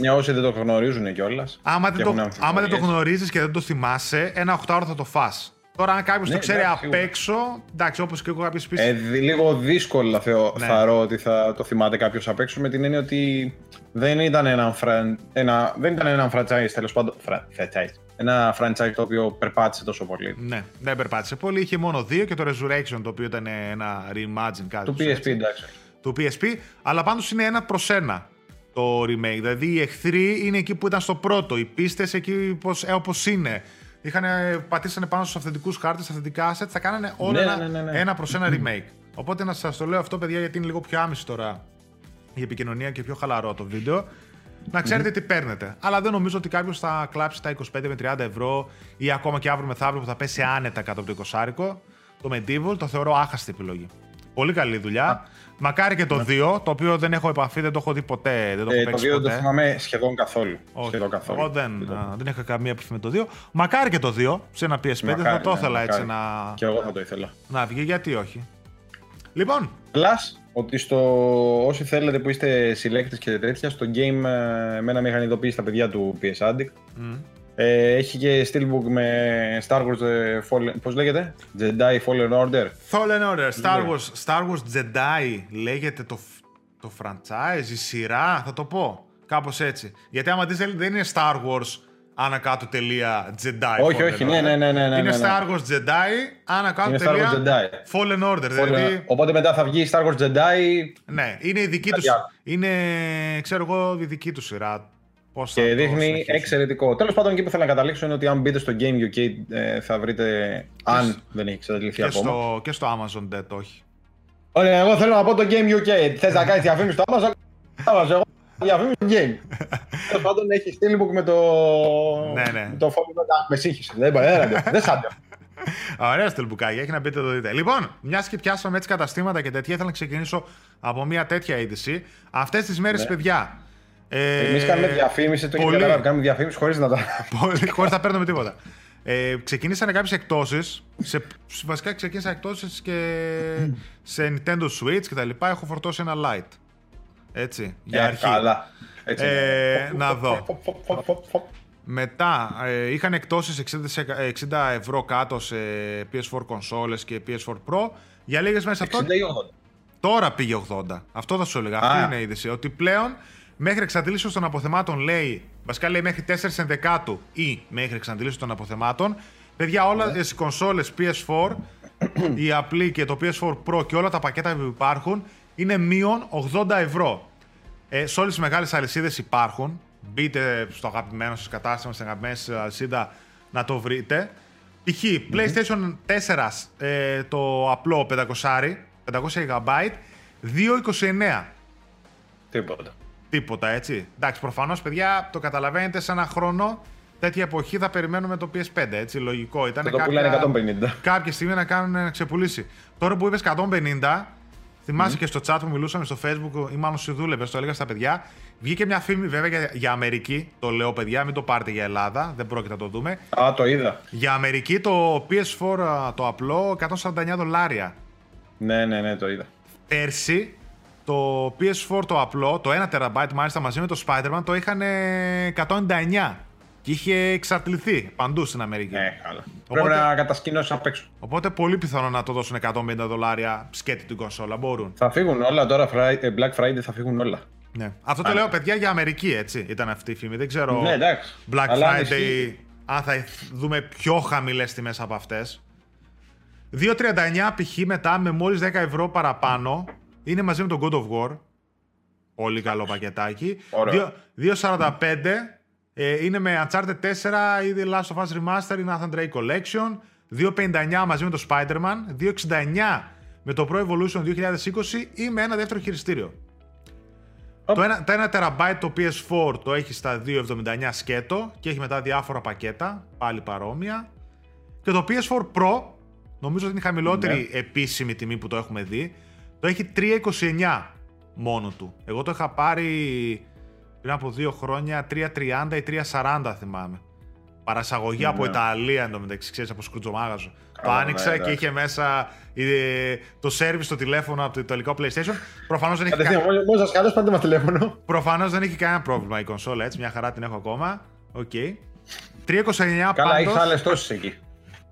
Μια όσοι δεν το γνωρίζουν κιόλας. Άμα δεν, το, άμα δεν το γνωρίζεις και δεν το θυμάσαι, ένα 8 ώρα θα το φας. Τώρα, αν κάποιος Ναι, το ξέρει εντάξει, απ' σίγουρα. έξω, εντάξει, όπως και εγώ κάποιος πει. Ε, δι- λίγο δύσκολα θεω, Ναι. θεωρώ ότι θα το θυμάται κάποιος απ' έξω με την έννοια ότι δεν ήταν ένα, φραν, ένα, δεν ήταν ένα franchise τέλος πάντων. Φρα, franchise. Ένα franchise το οποίο περπάτησε τόσο πολύ. Ναι, δεν περπάτησε πολύ. Είχε μόνο δύο και το Resurrection, το οποίο ήταν ένα reimagine κάτι. Του τους, PSP, έτσι. εντάξει. του PSP, αλλά πάντως είναι ένα προς ένα το remake. Δηλαδή οι εχθροί είναι εκεί που ήταν στο πρώτο, οι πίστες εκεί πώς, ε, όπως είναι. Είχαν, πατήσανε πάνω στους αυθεντικούς χάρτες, αυθεντικά assets, θα κάνανε όλα Ναι, ένα, ναι, ναι, ναι. ένα προς ένα remake. Οπότε να σας το λέω αυτό παιδιά γιατί είναι λίγο πιο άμεση τώρα η επικοινωνία και πιο χαλαρό το βίντεο. Να ξέρετε τι παίρνετε. Αλλά δεν νομίζω ότι κάποιος θα κλάψει τα 25 με 30 ευρώ ή ακόμα και αύριο μεθαύριο που θα πέσει άνετα κάτω από το 20 Το Medieval το θεωρώ άχαστη επιλογή. Πολύ καλή δουλειά. Μακάρι και το 2, το οποίο δεν έχω επαφή, δεν το έχω δει ποτέ. Δεν το έχω Ναι. Ε, το παίξει 2 δεν ποτέ. το θυμάμαι σχεδόν καθόλου. Όχι, Σχεδόν καθόλου. εγώ δεν, α, δεν είχα καμία επαφή με το 2. Μακάρι και το 2 σε ένα PS5, θα Μακάρι, το ναι, ήθελα έτσι μακάρι. να, Και εγώ θα το ήθελα. να βγει, γιατί όχι. Λοιπόν, Plus, ότι στο όσοι θέλετε που είστε συλλέκτες και τέτοια, στο game ε, με ένα μηχανιδοποίηση στα παιδιά του PS Addict. Ε, έχει και steelbook με Star Wars ε, Fallen, πώς λέγεται, Jedi Fallen Order. Fallen Order, Star Ναι. Wars, Star Wars Jedi λέγεται το, το franchise, η σειρά, θα το πω. Κάπως έτσι. Γιατί άμα δεις δεν είναι Star Wars ανακάτω τελεία Jedi Όχι, Fallen όχι, Order. ναι, ναι, ναι, ναι, ναι, Είναι ναι. Star Wars Jedi ανακάτω Είναι Star τελεία Wars Jedi. Fallen Order. Fallen- Δηλαδή, Οπότε μετά θα βγει Star Wars Jedi ναι, είναι η δική Κάτι τους, άλλο. είναι, ξέρω εγώ, η δική τους σειρά. Πώς θα και το δείχνει συνεχίσουν. εξαιρετικό. Τέλος πάντων, εκεί που θέλω να καταλήξω είναι ότι αν μπείτε στο Game UK ε, θα βρείτε. Αν δεν έχει εξαντληθεί Και ακόμα. στο, και στο Amazon Dead, όχι. Ωραία, εγώ θέλω να πω το Game UK. Θες να κάνεις διαφήμιση στο Amazon; Amazon, εγώ διαφήμιση στο Game. [LAUGHS] Τέλος πάντων, έχει steelbook με το. Ναι, ναι. Με το φόβο μετά. Με σύγχυσε. Δεν μπορεί, δεν αντέχω, δεν σ' αντέχω. [LAUGHS] Ωραία στελμπουκάκια, έχει να μπείτε το δείτε. Λοιπόν, μια και πιάσαμε έτσι καταστήματα και τέτοια, ήθελα να ξεκινήσω από μια τέτοια είδηση. Αυτές τις μέρες, Ναι. παιδιά. Ε, Εμείς κάνουμε διαφήμιση, το έχετε πολύ. καταλάβει. Κάνουμε διαφήμιση χωρίς να τα. [LAUGHS] Πολύ, χωρίς να παίρνουμε τίποτα. Ε, ξεκινήσανε κάποιες εκτόσεις. Σε, βασικά ξεκίνησαν εκτόσεις και σε Nintendo Switch και τα λοιπά. Έχω φορτώσει ένα Lite. Έτσι, για Ε, αρχή. Καλά. Έτσι, Ε, ναι. να δω. Φοπ, φοπ, φοπ, φοπ, φοπ. Μετά ε, είχαν εκτόσεις 60, σε- 60 ευρώ κάτω σε PS4 κονσόλες και PS4 Pro. Για λίγες μέρες αυτό 60 ή 80. τώρα πήγε 80. Αυτό θα σου έλεγα. Α. Αυτή είναι η είδηση. Ότι πλέον μέχρι εξαντλήσεως των αποθεμάτων λέει, βασικά λέει μέχρι 4 ενδεκάτου ή μέχρι εξαντλήσεως των αποθεμάτων, παιδιά όλα Ναι. οι κονσόλες PS4, [CLEARS THROAT] η απλή και το PS4 Pro και όλα τα πακέτα που υπάρχουν είναι μείον 80 ευρώ. Ε, σε όλες τις μεγάλες αλυσίδες υπάρχουν. Μπείτε στο αγαπημένο σας κατάστημα, στην αγαπημένη σας αλυσίδα να το βρείτε. Π.χ. PlayStation 4 ε, το απλό 500, 500 GB, 2,29. Τίποτα. Τίποτα έτσι. Εντάξει, προφανώς παιδιά το καταλαβαίνετε σε ένα χρόνο τέτοια εποχή θα περιμένουμε το PS5. Έτσι, λογικό ήταν. Θα το πουλάνε 150. Κάποια στιγμή να κάνουν να ξεπουλήσει. Τώρα που είπες 150, θυμάσαι και στο chat που μιλούσαμε στο Facebook, ή μάλλον σου δούλευε, το έλεγα στα παιδιά. Βγήκε μια φήμη βέβαια για, για Αμερική. Το λέω παιδιά, μην το πάρετε για Ελλάδα, δεν πρόκειται να το δούμε. Α, το είδα. Για Αμερική το PS4 α, το απλό 149 δολάρια. Ναι, ναι, ναι, το είδα. Πέρσι το PS4 το απλό, το 1 TB μάλιστα μαζί με το Spider-Man το είχαν 199 και είχε εξαρτηθεί παντού στην Αμερική. Ναι, καλά. Οπότε- Πρέπει να κατασκηνώσει απ' έξω. Οπότε πολύ πιθανό να το δώσουν 150 δολάρια σκέτη την κονσόλα. Μπορούν. Θα φύγουν όλα τώρα, Fri- ε, Black Friday θα φύγουν όλα. Ναι. Αυτό το Άρα. λέω παιδιά για Αμερική, έτσι. Ήταν αυτή η φήμη. Δεν ξέρω. Ναι, εντάξει. Black Αλλά αν Friday, ισχύει- αν θα δούμε πιο χαμηλές τιμές από αυτές. 2,39 π.χ. μετά με μόλις 10 ευρώ παραπάνω είναι μαζί με το God of War. Πολύ καλό πακετάκι. Ωραίο. 2,45 ε, είναι με Uncharted 4 ή The Last of Us Remaster ή Nathan Drake Collection. 2,59 μαζί με το Spider-Man. 2,69 με το Pro Evolution 2020 ή με ένα δεύτερο χειριστήριο. Οπ. Το 1, το 1 TB το PS4 το έχει στα 2,79 σκέτο και έχει μετά διάφορα πακέτα, πάλι παρόμοια. Και το PS4 Pro, νομίζω ότι είναι η χαμηλότερη επίσημη τιμή που το έχουμε δει, το έχει 3,29 μόνο του. Εγώ το είχα πάρει πριν από δύο χρόνια 3,30 ή 3,40 θυμάμαι. Παρασαγωγή από Ναι. Ιταλία εντωμεταξύ, ξέρεις, από σκρουτζομάγαζο. Το Καλά, άνοιξα ναι, και εντάξει. είχε μέσα ε, το service στο τηλέφωνο από το ιταλικό PlayStation. Προφανώς δεν έχει κα- Κατευθείαν, μόλις σας χαλάσει πάρτε μας τηλέφωνο. Προφανώς δεν έχει κανένα πρόβλημα η κονσόλα έτσι. Μια χαρά την έχω ακόμα. Οκ. 329 Καλά, έχεις πάντως. άλλες τόσες εκεί.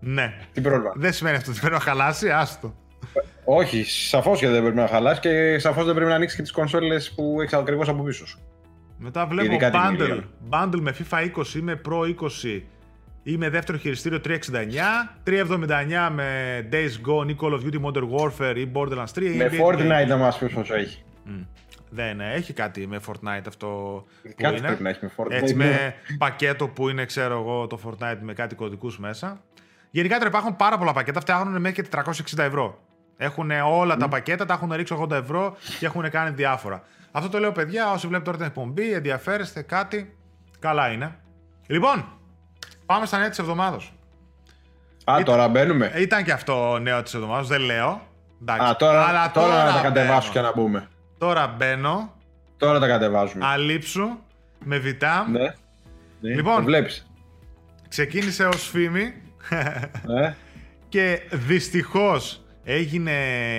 Ναι. Τι πρόβλημα. Δεν σημαίνει αυτό ότι πρέπει να χαλάσει, άστο. Όχι, σαφώς και δεν πρέπει να χαλάσει και σαφώς δεν πρέπει να ανοίξει και τις κονσόλες που έχεις ακριβώς από πίσω σου. Μετά βλέπω Ειδικά την bundle. Ilion. Bundle με FIFA 20 ή με Pro 20 ή με δεύτερο χειριστήριο 369. 379 με Days Gone ή Call of Duty Modern Warfare ή Borderlands 3. ή Με NBA Fortnite να μας πεις πόσο έχει. Μμ. Δεν ε, έχει κάτι με Fortnite αυτό που Κάτι είναι. πρέπει να έχει με Fortnite. Έτσι ναι. με πακέτο που είναι, ξέρω εγώ, το Fortnite με κάτι κωδικούς μέσα. Γενικά τώρα υπάρχουν πάρα πολλά πακέτα, φτιάχνουν μέχρι και 460 ευρώ. Έχουν όλα τα πακέτα, τα έχουν ρίξει 80 ευρώ και έχουν κάνει διάφορα. Αυτό το λέω παιδιά, όσοι βλέπετε τώρα την εκπομπή, ενδιαφέρεστε κάτι, καλά είναι. Λοιπόν, πάμε στα νέα της εβδομάδος. Α, τώρα μπαίνουμε. Ήταν και αυτό νέο της εβδομάδος, δεν λέω. Εντάξει. Α, τώρα, Αλλά τώρα, να τα κατεβάσω μπαίνω. και να μπούμε. Τώρα μπαίνω, Τώρα τα κατεβάζουμε. αλείψου, με βιτάμ. Ναι. Ναι, Λοιπόν. Το βλέπεις. Ξεκίνησε ως φήμη Ναι. [LAUGHS] και δυστυχώς έγινε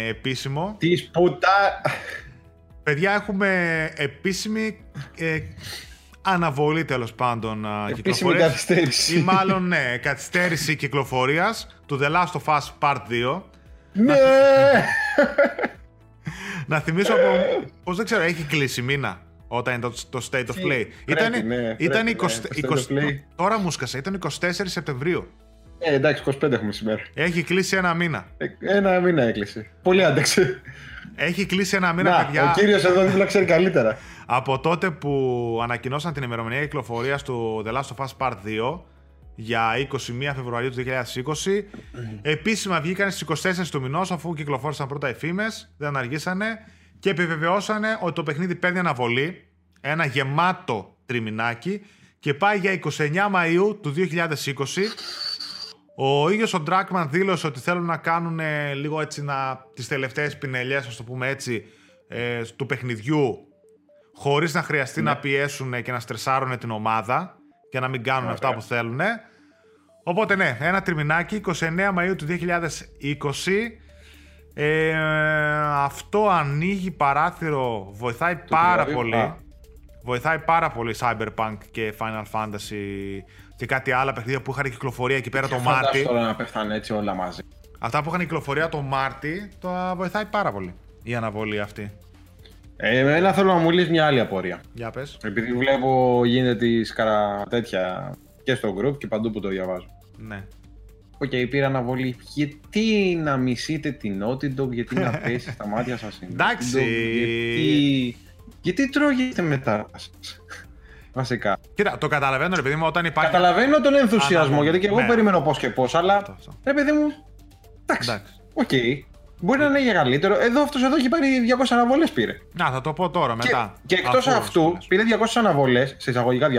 επίσημο. Τι σπουτά. Παιδιά, έχουμε επίσημη ε, αναβολή τέλος πάντων α, Επίσημη κυκλοφορίας. καθυστέρηση. Ή μάλλον ναι, καθυστέρηση κυκλοφορίας του The Last of Us Part 2. Ναι. Να θυμίσω από... πώς δεν ξέρω, έχει κλείσει μήνα όταν είναι το, το State of Τι, Play. πρέπει, Ήτανε- ναι, ήταν πρέπει, 20 ναι, το State of 20 Play. τώρα μου σκάσε, ήταν 24 Σεπτεμβρίου. Ε, εντάξει, 25 έχουμε σήμερα. Έχει κλείσει ένα μήνα. Ε, Ένα μήνα έκλεισε. Πολύ άντεξε. Έχει κλείσει ένα μήνα, Να, παιδιά. ο κύριος εδώ δίπλα ξέρει καλύτερα. Από τότε που ανακοινώσαν την ημερομηνία κυκλοφορίας του The Last of Us Part 2 για 21 Φεβρουαρίου του 2020, επίσημα βγήκαν στις 24 του μηνός αφού κυκλοφόρησαν πρώτα οι φήμες, δεν αργήσανε και επιβεβαιώσανε ότι το παιχνίδι παίρνει αναβολή, ένα γεμάτο τριμηνάκι και πάει για 29 Μαΐου του 2020. Ο ίδιος ο Ντράκμαν δήλωσε ότι θέλουν να κάνουν ε, λίγο έτσι να, τις τελευταίες πινελιές, ας το πούμε έτσι, ε, του παιχνιδιού χωρίς να χρειαστεί να πιέσουν και να στρεσάρουν την ομάδα και να μην κάνουν αυτά που θέλουν. Οπότε ναι, ένα τριμηνάκι, 29 Μαΐου του 2020. Ε, αυτό ανοίγει παράθυρο, βοηθάει πάρα πολύ. α. Βοηθάει πάρα πολύ Cyberpunk και Final Fantasy και κάτι άλλα παιχνίδια που είχαν κυκλοφορία εκεί πέρα το Φαντάσου Μάρτι. τώρα να πεθάνε έτσι όλα μαζί. Αυτά που είχαν κυκλοφορία το Μάρτι, το βοηθάει πάρα πολύ η αναβολή αυτή. Ε, εμένα θέλω να μου λύσεις μια άλλη απορία. Για πες. Επειδή βλέπω γίνεται τη σκαρα τέτοια και στο group και παντού που το διαβάζω. Ναι. Οκ, πήρα αναβολή. Γιατί να μισείτε την Naughty Dog, γιατί να [LAUGHS] πέσει στα μάτια σας η Naughty Εντάξει. Dog, γιατί... γιατί τρώγεστε μεταξύ σας; Βασικά. Κοίτα, το καταλαβαίνω, ρε παιδί μου, όταν υπάρχει. Καταλαβαίνω τον ενθουσιασμό, Αναβολή, γιατί και εγώ ναι. περιμένω πώς και πώς, αλλά. Αυτό, αυτό. Ρε παιδί μου. Εντάξει. Εντάξει. Οκ. Μπορεί να είναι για καλύτερο. Εδώ αυτός εδώ έχει πάρει 200 αναβολές πήρε. Να, θα το πω τώρα μετά. Και, και εκτός Αφού αυτού, σχολιάσω. πήρε 200 αναβολές, σε εισαγωγικά 200.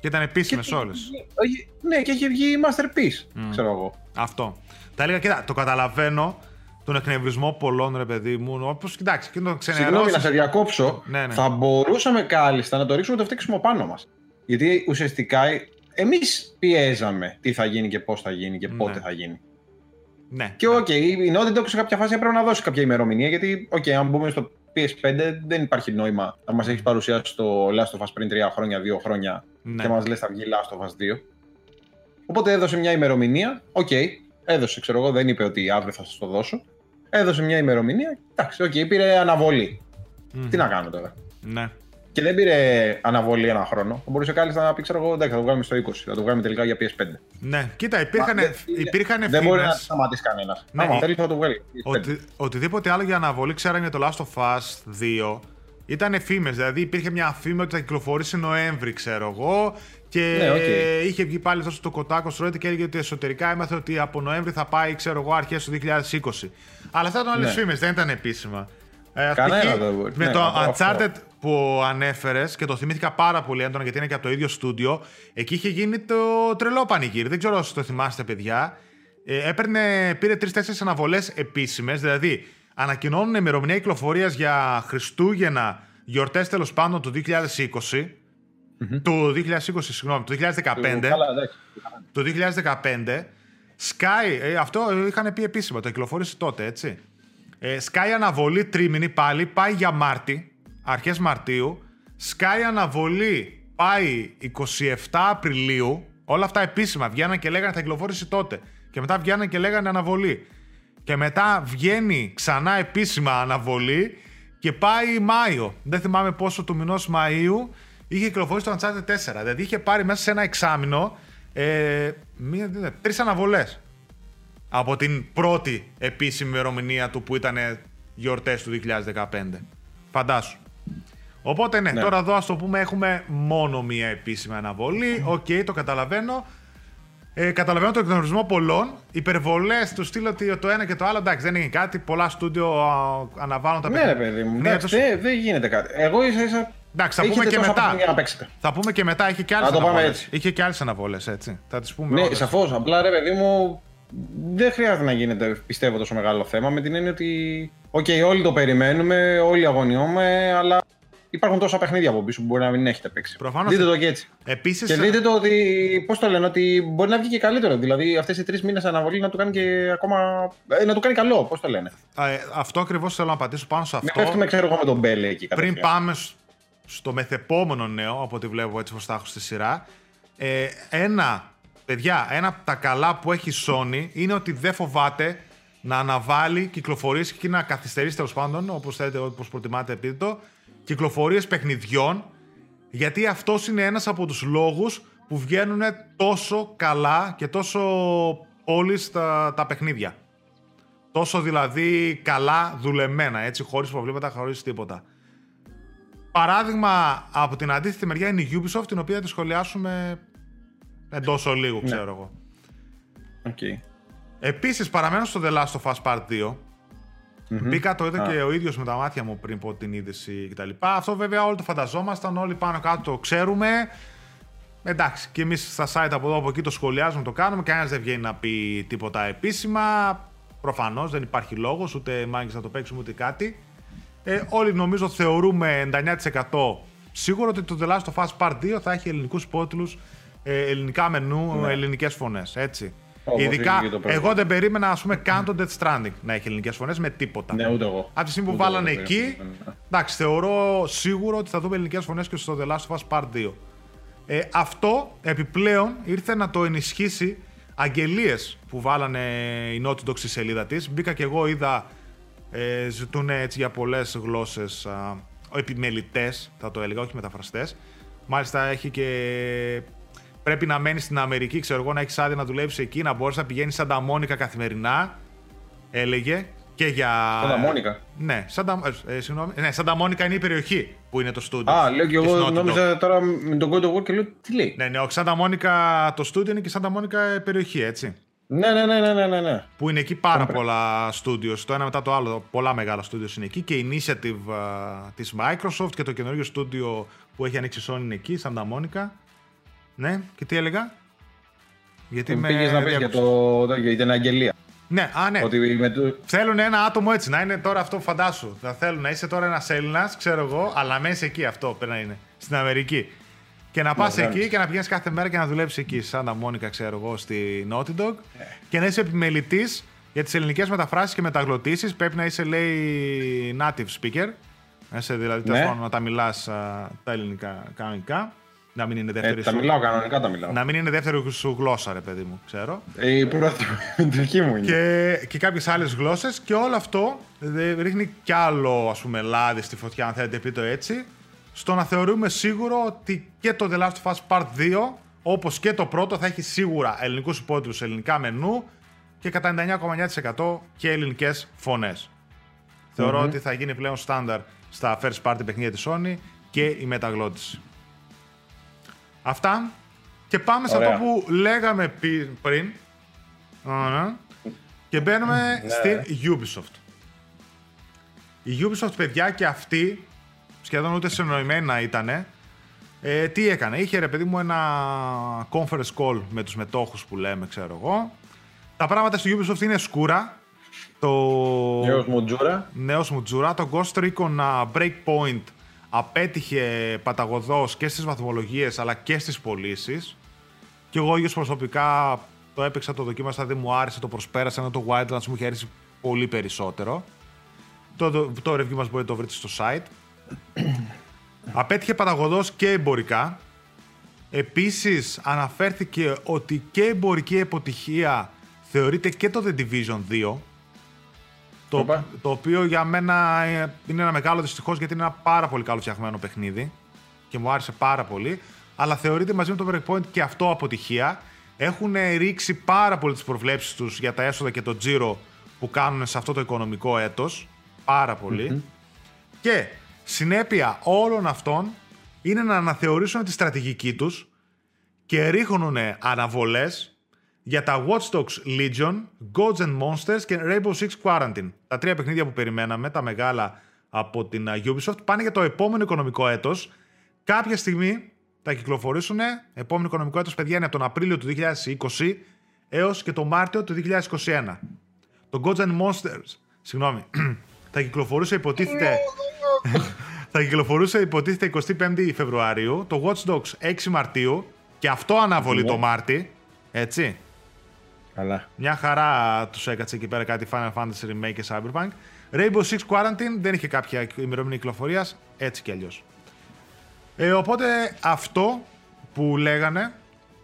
Και ήταν επίσημες και- όλες. όχι, Ναι, και έχει βγει Masterpiece, ξέρω εγώ. Αυτό. Τα έλεγα, κοίτα, το καταλαβαίνω τον εκνευρισμό πολλών, ρε παιδί μου. Όπως κοιτάξει, και τον Συγγνώμη, ξενερώσεις. να σε διακόψω. Ναι, ναι. Θα μπορούσαμε κάλλιστα να το ρίξουμε το φταίξιμο πάνω μας. Γιατί ουσιαστικά εμείς πιέζαμε τι θα γίνει και πώς θα γίνει και πότε Ναι. θα γίνει. Ναι. Και οκ, η Naughty Dog σε κάποια φάση έπρεπε να δώσει κάποια ημερομηνία. Γιατί, οκ, αν μπούμε στο PS5, δεν υπάρχει νόημα να μας έχει παρουσιάσει το Last of Us πριν 3 χρόνια, 2 χρόνια Ναι. και μας λες θα βγει Last of Us 2. Οπότε έδωσε μια ημερομηνία. Οκ, έδωσε, ξέρω εγώ, δεν είπε ότι αύριο θα σας το δώσω. Έδωσε μια ημερομηνία. Εντάξει, οκ, πήρε αναβολή. Μμμ. Τι να κάνω τώρα. Ναι. Και δεν πήρε αναβολή ένα χρόνο. Θα μπορούσε κάλλιστα να πει, ξέρω εγώ, εντάξει, θα το βγάλουμε στο 20. Θα το βγάλουμε τελικά για PS5. Ναι. Κοίτα, υπήρχαν, Μα, δεν- υπήρχαν Δεν μπορεί να φήμες σταματήσει κανένας. Ναι, Άμα η- θέλεις θα το βγάλει. PS5. ότι, οτιδήποτε άλλο για αναβολή ξέρανε για το Last of Us 2 ήταν φήμες. Δηλαδή υπήρχε μια φήμη ότι θα κυκλοφορήσει Νοέμβρη, ξέρω εγώ. Και Ναι, οκ. είχε βγει πάλι τόσο το Kotaku και έλεγε ότι εσωτερικά έμαθε ότι από Νοέμβρη θα πάει, ξέρω εγώ, αρχές του 2020. Αλλά αυτά ήταν άλλες Ναι. φήμες, δεν ήταν επίσημα. Ε, Κανένα π.χ. δεν μπορεί. Με Ναι, το αυτό. Uncharted που ανέφερες και το θυμήθηκα πάρα πολύ έντονα γιατί είναι και από το ίδιο στούντιο, εκεί είχε γίνει το τρελό πανηγύρι. Δεν ξέρω όσοι το θυμάστε, παιδιά. Ε, έπαιρνε, πήρε τρεις-τέσσερις αναβολές επίσημες, δηλαδή ανακοινώνουν ημερομηνία κυκλοφορίας για Χριστούγεννα, γιορτές τέλος πάντων του 2020. Το 2020, συγγνώμη, το 2015. Καλά, εντάξει. Το 2015. Sky, ε, αυτό είχαν πει επίσημα, το κυκλοφόρησε τότε, έτσι. Ε, Sky αναβολή τρίμηνη πάλι, πάει για Μάρτι, αρχές Μαρτίου. Sky αναβολή πάει 27 Απριλίου. Όλα αυτά επίσημα βγαίναν και λέγανε θα κυκλοφόρησε τότε. Και μετά βγαίναν και λέγανε αναβολή. Και μετά βγαίνει ξανά επίσημα αναβολή και πάει Μάιο. Δεν θυμάμαι πόσο του μηνός Μαΐου είχε κυκλοφορήσει το Uncharted 4. Δηλαδή είχε πάρει μέσα σε ένα εξάμηνο ε, μία, δύο, τρεις αναβολές από την πρώτη επίσημη ημερομηνία του που ήταν γιορτές του 2015. Φαντάσου. Οπότε ναι, Ναι. τώρα εδώ ας το πούμε έχουμε μόνο μία επίσημη αναβολή. Οκ, το καταλαβαίνω. Ε, καταλαβαίνω τον εκνευρισμό πολλών. Υπερβολές του στείλω ότι το ένα και το άλλο εντάξει δεν είναι κάτι. Πολλά στούντιο α, αναβάλουν τα Ναι, ρε παιχνίδια. παιδί μου. Ναι, Εντάξει, τόσο- δεν δεν γίνεται κάτι. Εγώ ίσα ίσα. Εντάξει, θα έχετε πούμε και τόσα μετά. παιχνίδια να παίξετε. Θα πούμε και μετά, είχε και άλλες Να το πάμε αναβολές. έτσι. Είχε και άλλες αναβολές, έτσι. Θα τις πούμε. Ναι, όλες. σαφώς. Απλά ρε παιδί μου, δεν χρειάζεται να γίνεται πιστεύω τόσο μεγάλο θέμα με την έννοια ότι. Οκ, όλοι το περιμένουμε, όλοι αγωνιούμε, αλλά υπάρχουν τόσα παιχνίδια από πίσω που μπορεί να μην έχετε παίξει. Προφανώς. Δείτε το και έτσι. Επίσης, Και δείτε το ότι. Πώς το λένε, ότι μπορεί να βγει και καλύτερο. Δηλαδή αυτές οι τρεις μήνες αναβολή να του κάνει και ακόμα. ε, να του κάνει καλό, πώς το λένε. ε, αυτό ακριβώς θέλω να απαντήσω πάνω σε Μην αυτό. πέφτουμε, ξέρω εγώ, με τον Μπέλε εκεί Πριν κατευθείαν. πάμε σ- στο μεθεπόμενο νέο, από ό,τι βλέπω έτσι πως τα έχω στη σειρά, ε, ένα, παιδιά, ένα από τα καλά που έχει η Sony είναι ότι δεν φοβάται να αναβάλει κυκλοφορίες και να καθυστερήσει τέλος πάντων, όπως θέλετε, όπως προτιμάτε πείτε το, κυκλοφορίες παιχνιδιών, γιατί αυτός είναι ένας από τους λόγους που βγαίνουν τόσο καλά και τόσο όλοι στα τα παιχνίδια. Τόσο δηλαδή καλά δουλεμένα, έτσι, χωρίς προβλήματα, χωρίς τίποτα. Παράδειγμα από την αντίθετη μεριά είναι η Ubisoft, την οποία θα τη σχολιάσουμε εντός ολίγου, Ναι. ξέρω εγώ. Οκ. Επίσης, παραμένω στο The Last of Us Part 2. Μμμ. Μπήκα, το είδα Α. και ο ίδιος με τα μάτια μου πριν πω την είδηση κτλ. Αυτό βέβαια όλοι το φανταζόμασταν, όλοι πάνω κάτω το ξέρουμε. Εντάξει, και εμείς στα site από εδώ από εκεί το σχολιάζουμε, το κάνουμε. Κανένας δεν βγαίνει να πει τίποτα επίσημα. Προφανώς δεν υπάρχει λόγος, ούτε μάγκες να το παίξουμε ούτε κάτι. Ε, όλοι νομίζω θεωρούμε 99% σίγουρο ότι το The Last of Us Part 2 θα έχει ελληνικούς πότλου ε, ελληνικά μενού, ναι. ελληνικές φωνές. Έτσι. Όπως Ειδικά, είναι και το εγώ δεν περίμενα ας πούμε, καν το Death Stranding να έχει ελληνικές φωνές με τίποτα. Ναι, ούτε εγώ. Από τη στιγμή που Ούτε βάλανε εγώ το εκεί, περίμενα. εντάξει, θεωρώ σίγουρο ότι θα δούμε ελληνικές φωνές και στο The Last of Us Part 2. Ε, αυτό επιπλέον ήρθε να το ενισχύσει αγγελίες που βάλανε η Naughty Dog στη σελίδα της. Μπήκα και εγώ, είδα. Ε, ζητούν έτσι για πολλές γλώσσες. Επιμελητές, θα το έλεγα, όχι μεταφραστές. Μάλιστα έχει και. Πρέπει να μένει στην Αμερική, ξέρω εγώ, να έχεις άδεια να δουλεύει εκεί, να μπορείς να πηγαίνεις σαν τα Μόνικα καθημερινά. Έλεγε. Και για. Σάντα Μόνικα; Ναι, σαν τα, ε, συγγνώμη, ναι, Σάντα Μόνικα είναι η περιοχή που είναι το στούντιο. Α, λέω και της εγώ Naughty Dog. νόμιζα τώρα με τον God of War και λέω τι λέει; Ναι, ναι, όχι Σάντα Μόνικα το στούντιο είναι και Σάντα Μόνικα ε, περιοχή, έτσι. Ναι, ναι, ναι, ναι, ναι, ναι, ναι. Που είναι εκεί πάρα πολλά studios. Το ένα μετά το άλλο, πολλά μεγάλα studios είναι εκεί. Και η initiative α, της Microsoft και το καινούριο studio που έχει ανοίξει η Sony είναι εκεί, Σάντα Μόνικα. Ναι, και τι έλεγα; Γιατί με Πήγες να πεις για, διάκοψες. το, για την αγγελία. Ναι, α, ναι. Ότι με το... Θέλουν ένα άτομο έτσι, να είναι τώρα αυτό φαντάσου. Θα θέλουν να είσαι τώρα ένας Έλληνας, ξέρω εγώ, αλλά να είσαι εκεί αυτό πρέπει να είναι. Στην Αμερική. Και να πας βγάλεις. εκεί και να πηγαίνεις κάθε μέρα και να δουλέψεις εκεί, σαν τα Μόνικα, ξέρω εγώ, στη Naughty Dog. Και να είσαι επιμελητής για τις ελληνικές μεταφράσεις και μεταγλωτήσεις. Πρέπει να είσαι, λέει, native speaker. Να είσαι δηλαδή τέλος Ναι. πάντων, να τα μιλάς τα ελληνικά κανονικά. Να μην είναι δεύτερη Ε, τα σου. μιλάω κανονικά, τα μιλάω. Να μην είναι δεύτερη σου γλώσσα, ρε παιδί μου, ξέρω Ε, η πρώτη η δική μου είναι. και, και κάποιες άλλες γλώσσες και όλο αυτό δε- ρίχνει κι άλλο ας πούμε λάδι στη φωτιά αν θέλετε πει το έτσι στο να θεωρούμε σίγουρο ότι και το The Last of Us Part 2 όπως και το πρώτο θα έχει σίγουρα ελληνικούς υπότιτλους, ελληνικά μενού και κατά 99,9% και ελληνικές φωνές. Θεωρώ ότι θα γίνει πλέον στάνταρ στα first party παιχνίδια της Sony και η μεταγλώτηση. Αυτά. Και πάμε σε Ωραία. αυτό που λέγαμε πι- πριν. Ωραία. Και μπαίνουμε Ναι. στην Ubisoft. Η Ubisoft, παιδιά, και αυτή, σχεδόν ούτε συνοημένα ήτανε, ε, τι έκανε, είχε ρε παιδί μου ένα conference call με τους μετόχους που λέμε, ξέρω εγώ. Τα πράγματα στη Ubisoft είναι σκούρα. Το Γιος μου Τζούρα. νέος μου τζουρά, το Ghost Recon uh, Breakpoint απέτυχε παταγωδός και στις βαθμολογίες αλλά και στις πωλήσεις. Και εγώ ίδιος προσωπικά το έπαιξα, το δοκίμασα, δεν μου άρεσε, το προσπέρασα, ενώ το Wildlands μου είχε αρέσει πολύ περισσότερο. Το, το, το review μας μπορείτε να το βρείτε στο site. [CLEARS THROAT] Απέτυχε παταγωδός και εμπορικά. Επίσης αναφέρθηκε ότι και εμπορική αποτυχία θεωρείται και το The Division 2. Το, Οπα. το οποίο για μένα ε, είναι ένα μεγάλο δυστυχώς γιατί είναι ένα πάρα πολύ καλό φτιαγμένο παιχνίδι και μου άρεσε πάρα πολύ. Αλλά θεωρείται μαζί με το Breakpoint και αυτό αποτυχία. Έχουν ρίξει πάρα πολύ τις προβλέψεις τους για τα έσοδα και το τζίρο που κάνουν σε αυτό το οικονομικό έτος. Πάρα πολύ. Και συνέπεια όλων αυτών είναι να αναθεωρήσουν τη στρατηγική τους και ρίχνουν αναβολές για τα Watch Dogs Legion, Gods and Monsters και Rainbow Six Quarantine. Τα τρία παιχνίδια που περιμέναμε, τα μεγάλα από την α, Ubisoft, πάνε για το επόμενο οικονομικό έτος. Κάποια στιγμή θα κυκλοφορήσουν. Επόμενο οικονομικό έτος, παιδιά, είναι από τον Απρίλιο του 2020 έως και το Μάρτιο του 2021. Το Gods and Monsters, συγγνώμη, [CLEARS THROAT] θα κυκλοφορούσε υποτίθεται... θα κυκλοφορούσε υποτίθεται 25 Φεβρουαρίου, το Watch Dogs 6 Μαρτίου και αυτό αναβολή το Μάρτι, έτσι. Καλά. Μια χαρά τους έκατσε εκεί πέρα κάτι Final Fantasy Remake και Cyberpunk. Rainbow Six Quarantine δεν είχε κάποια ημερομηνία κυκλοφορίας, έτσι κι αλλιώς. Ε, οπότε αυτό που λέγανε,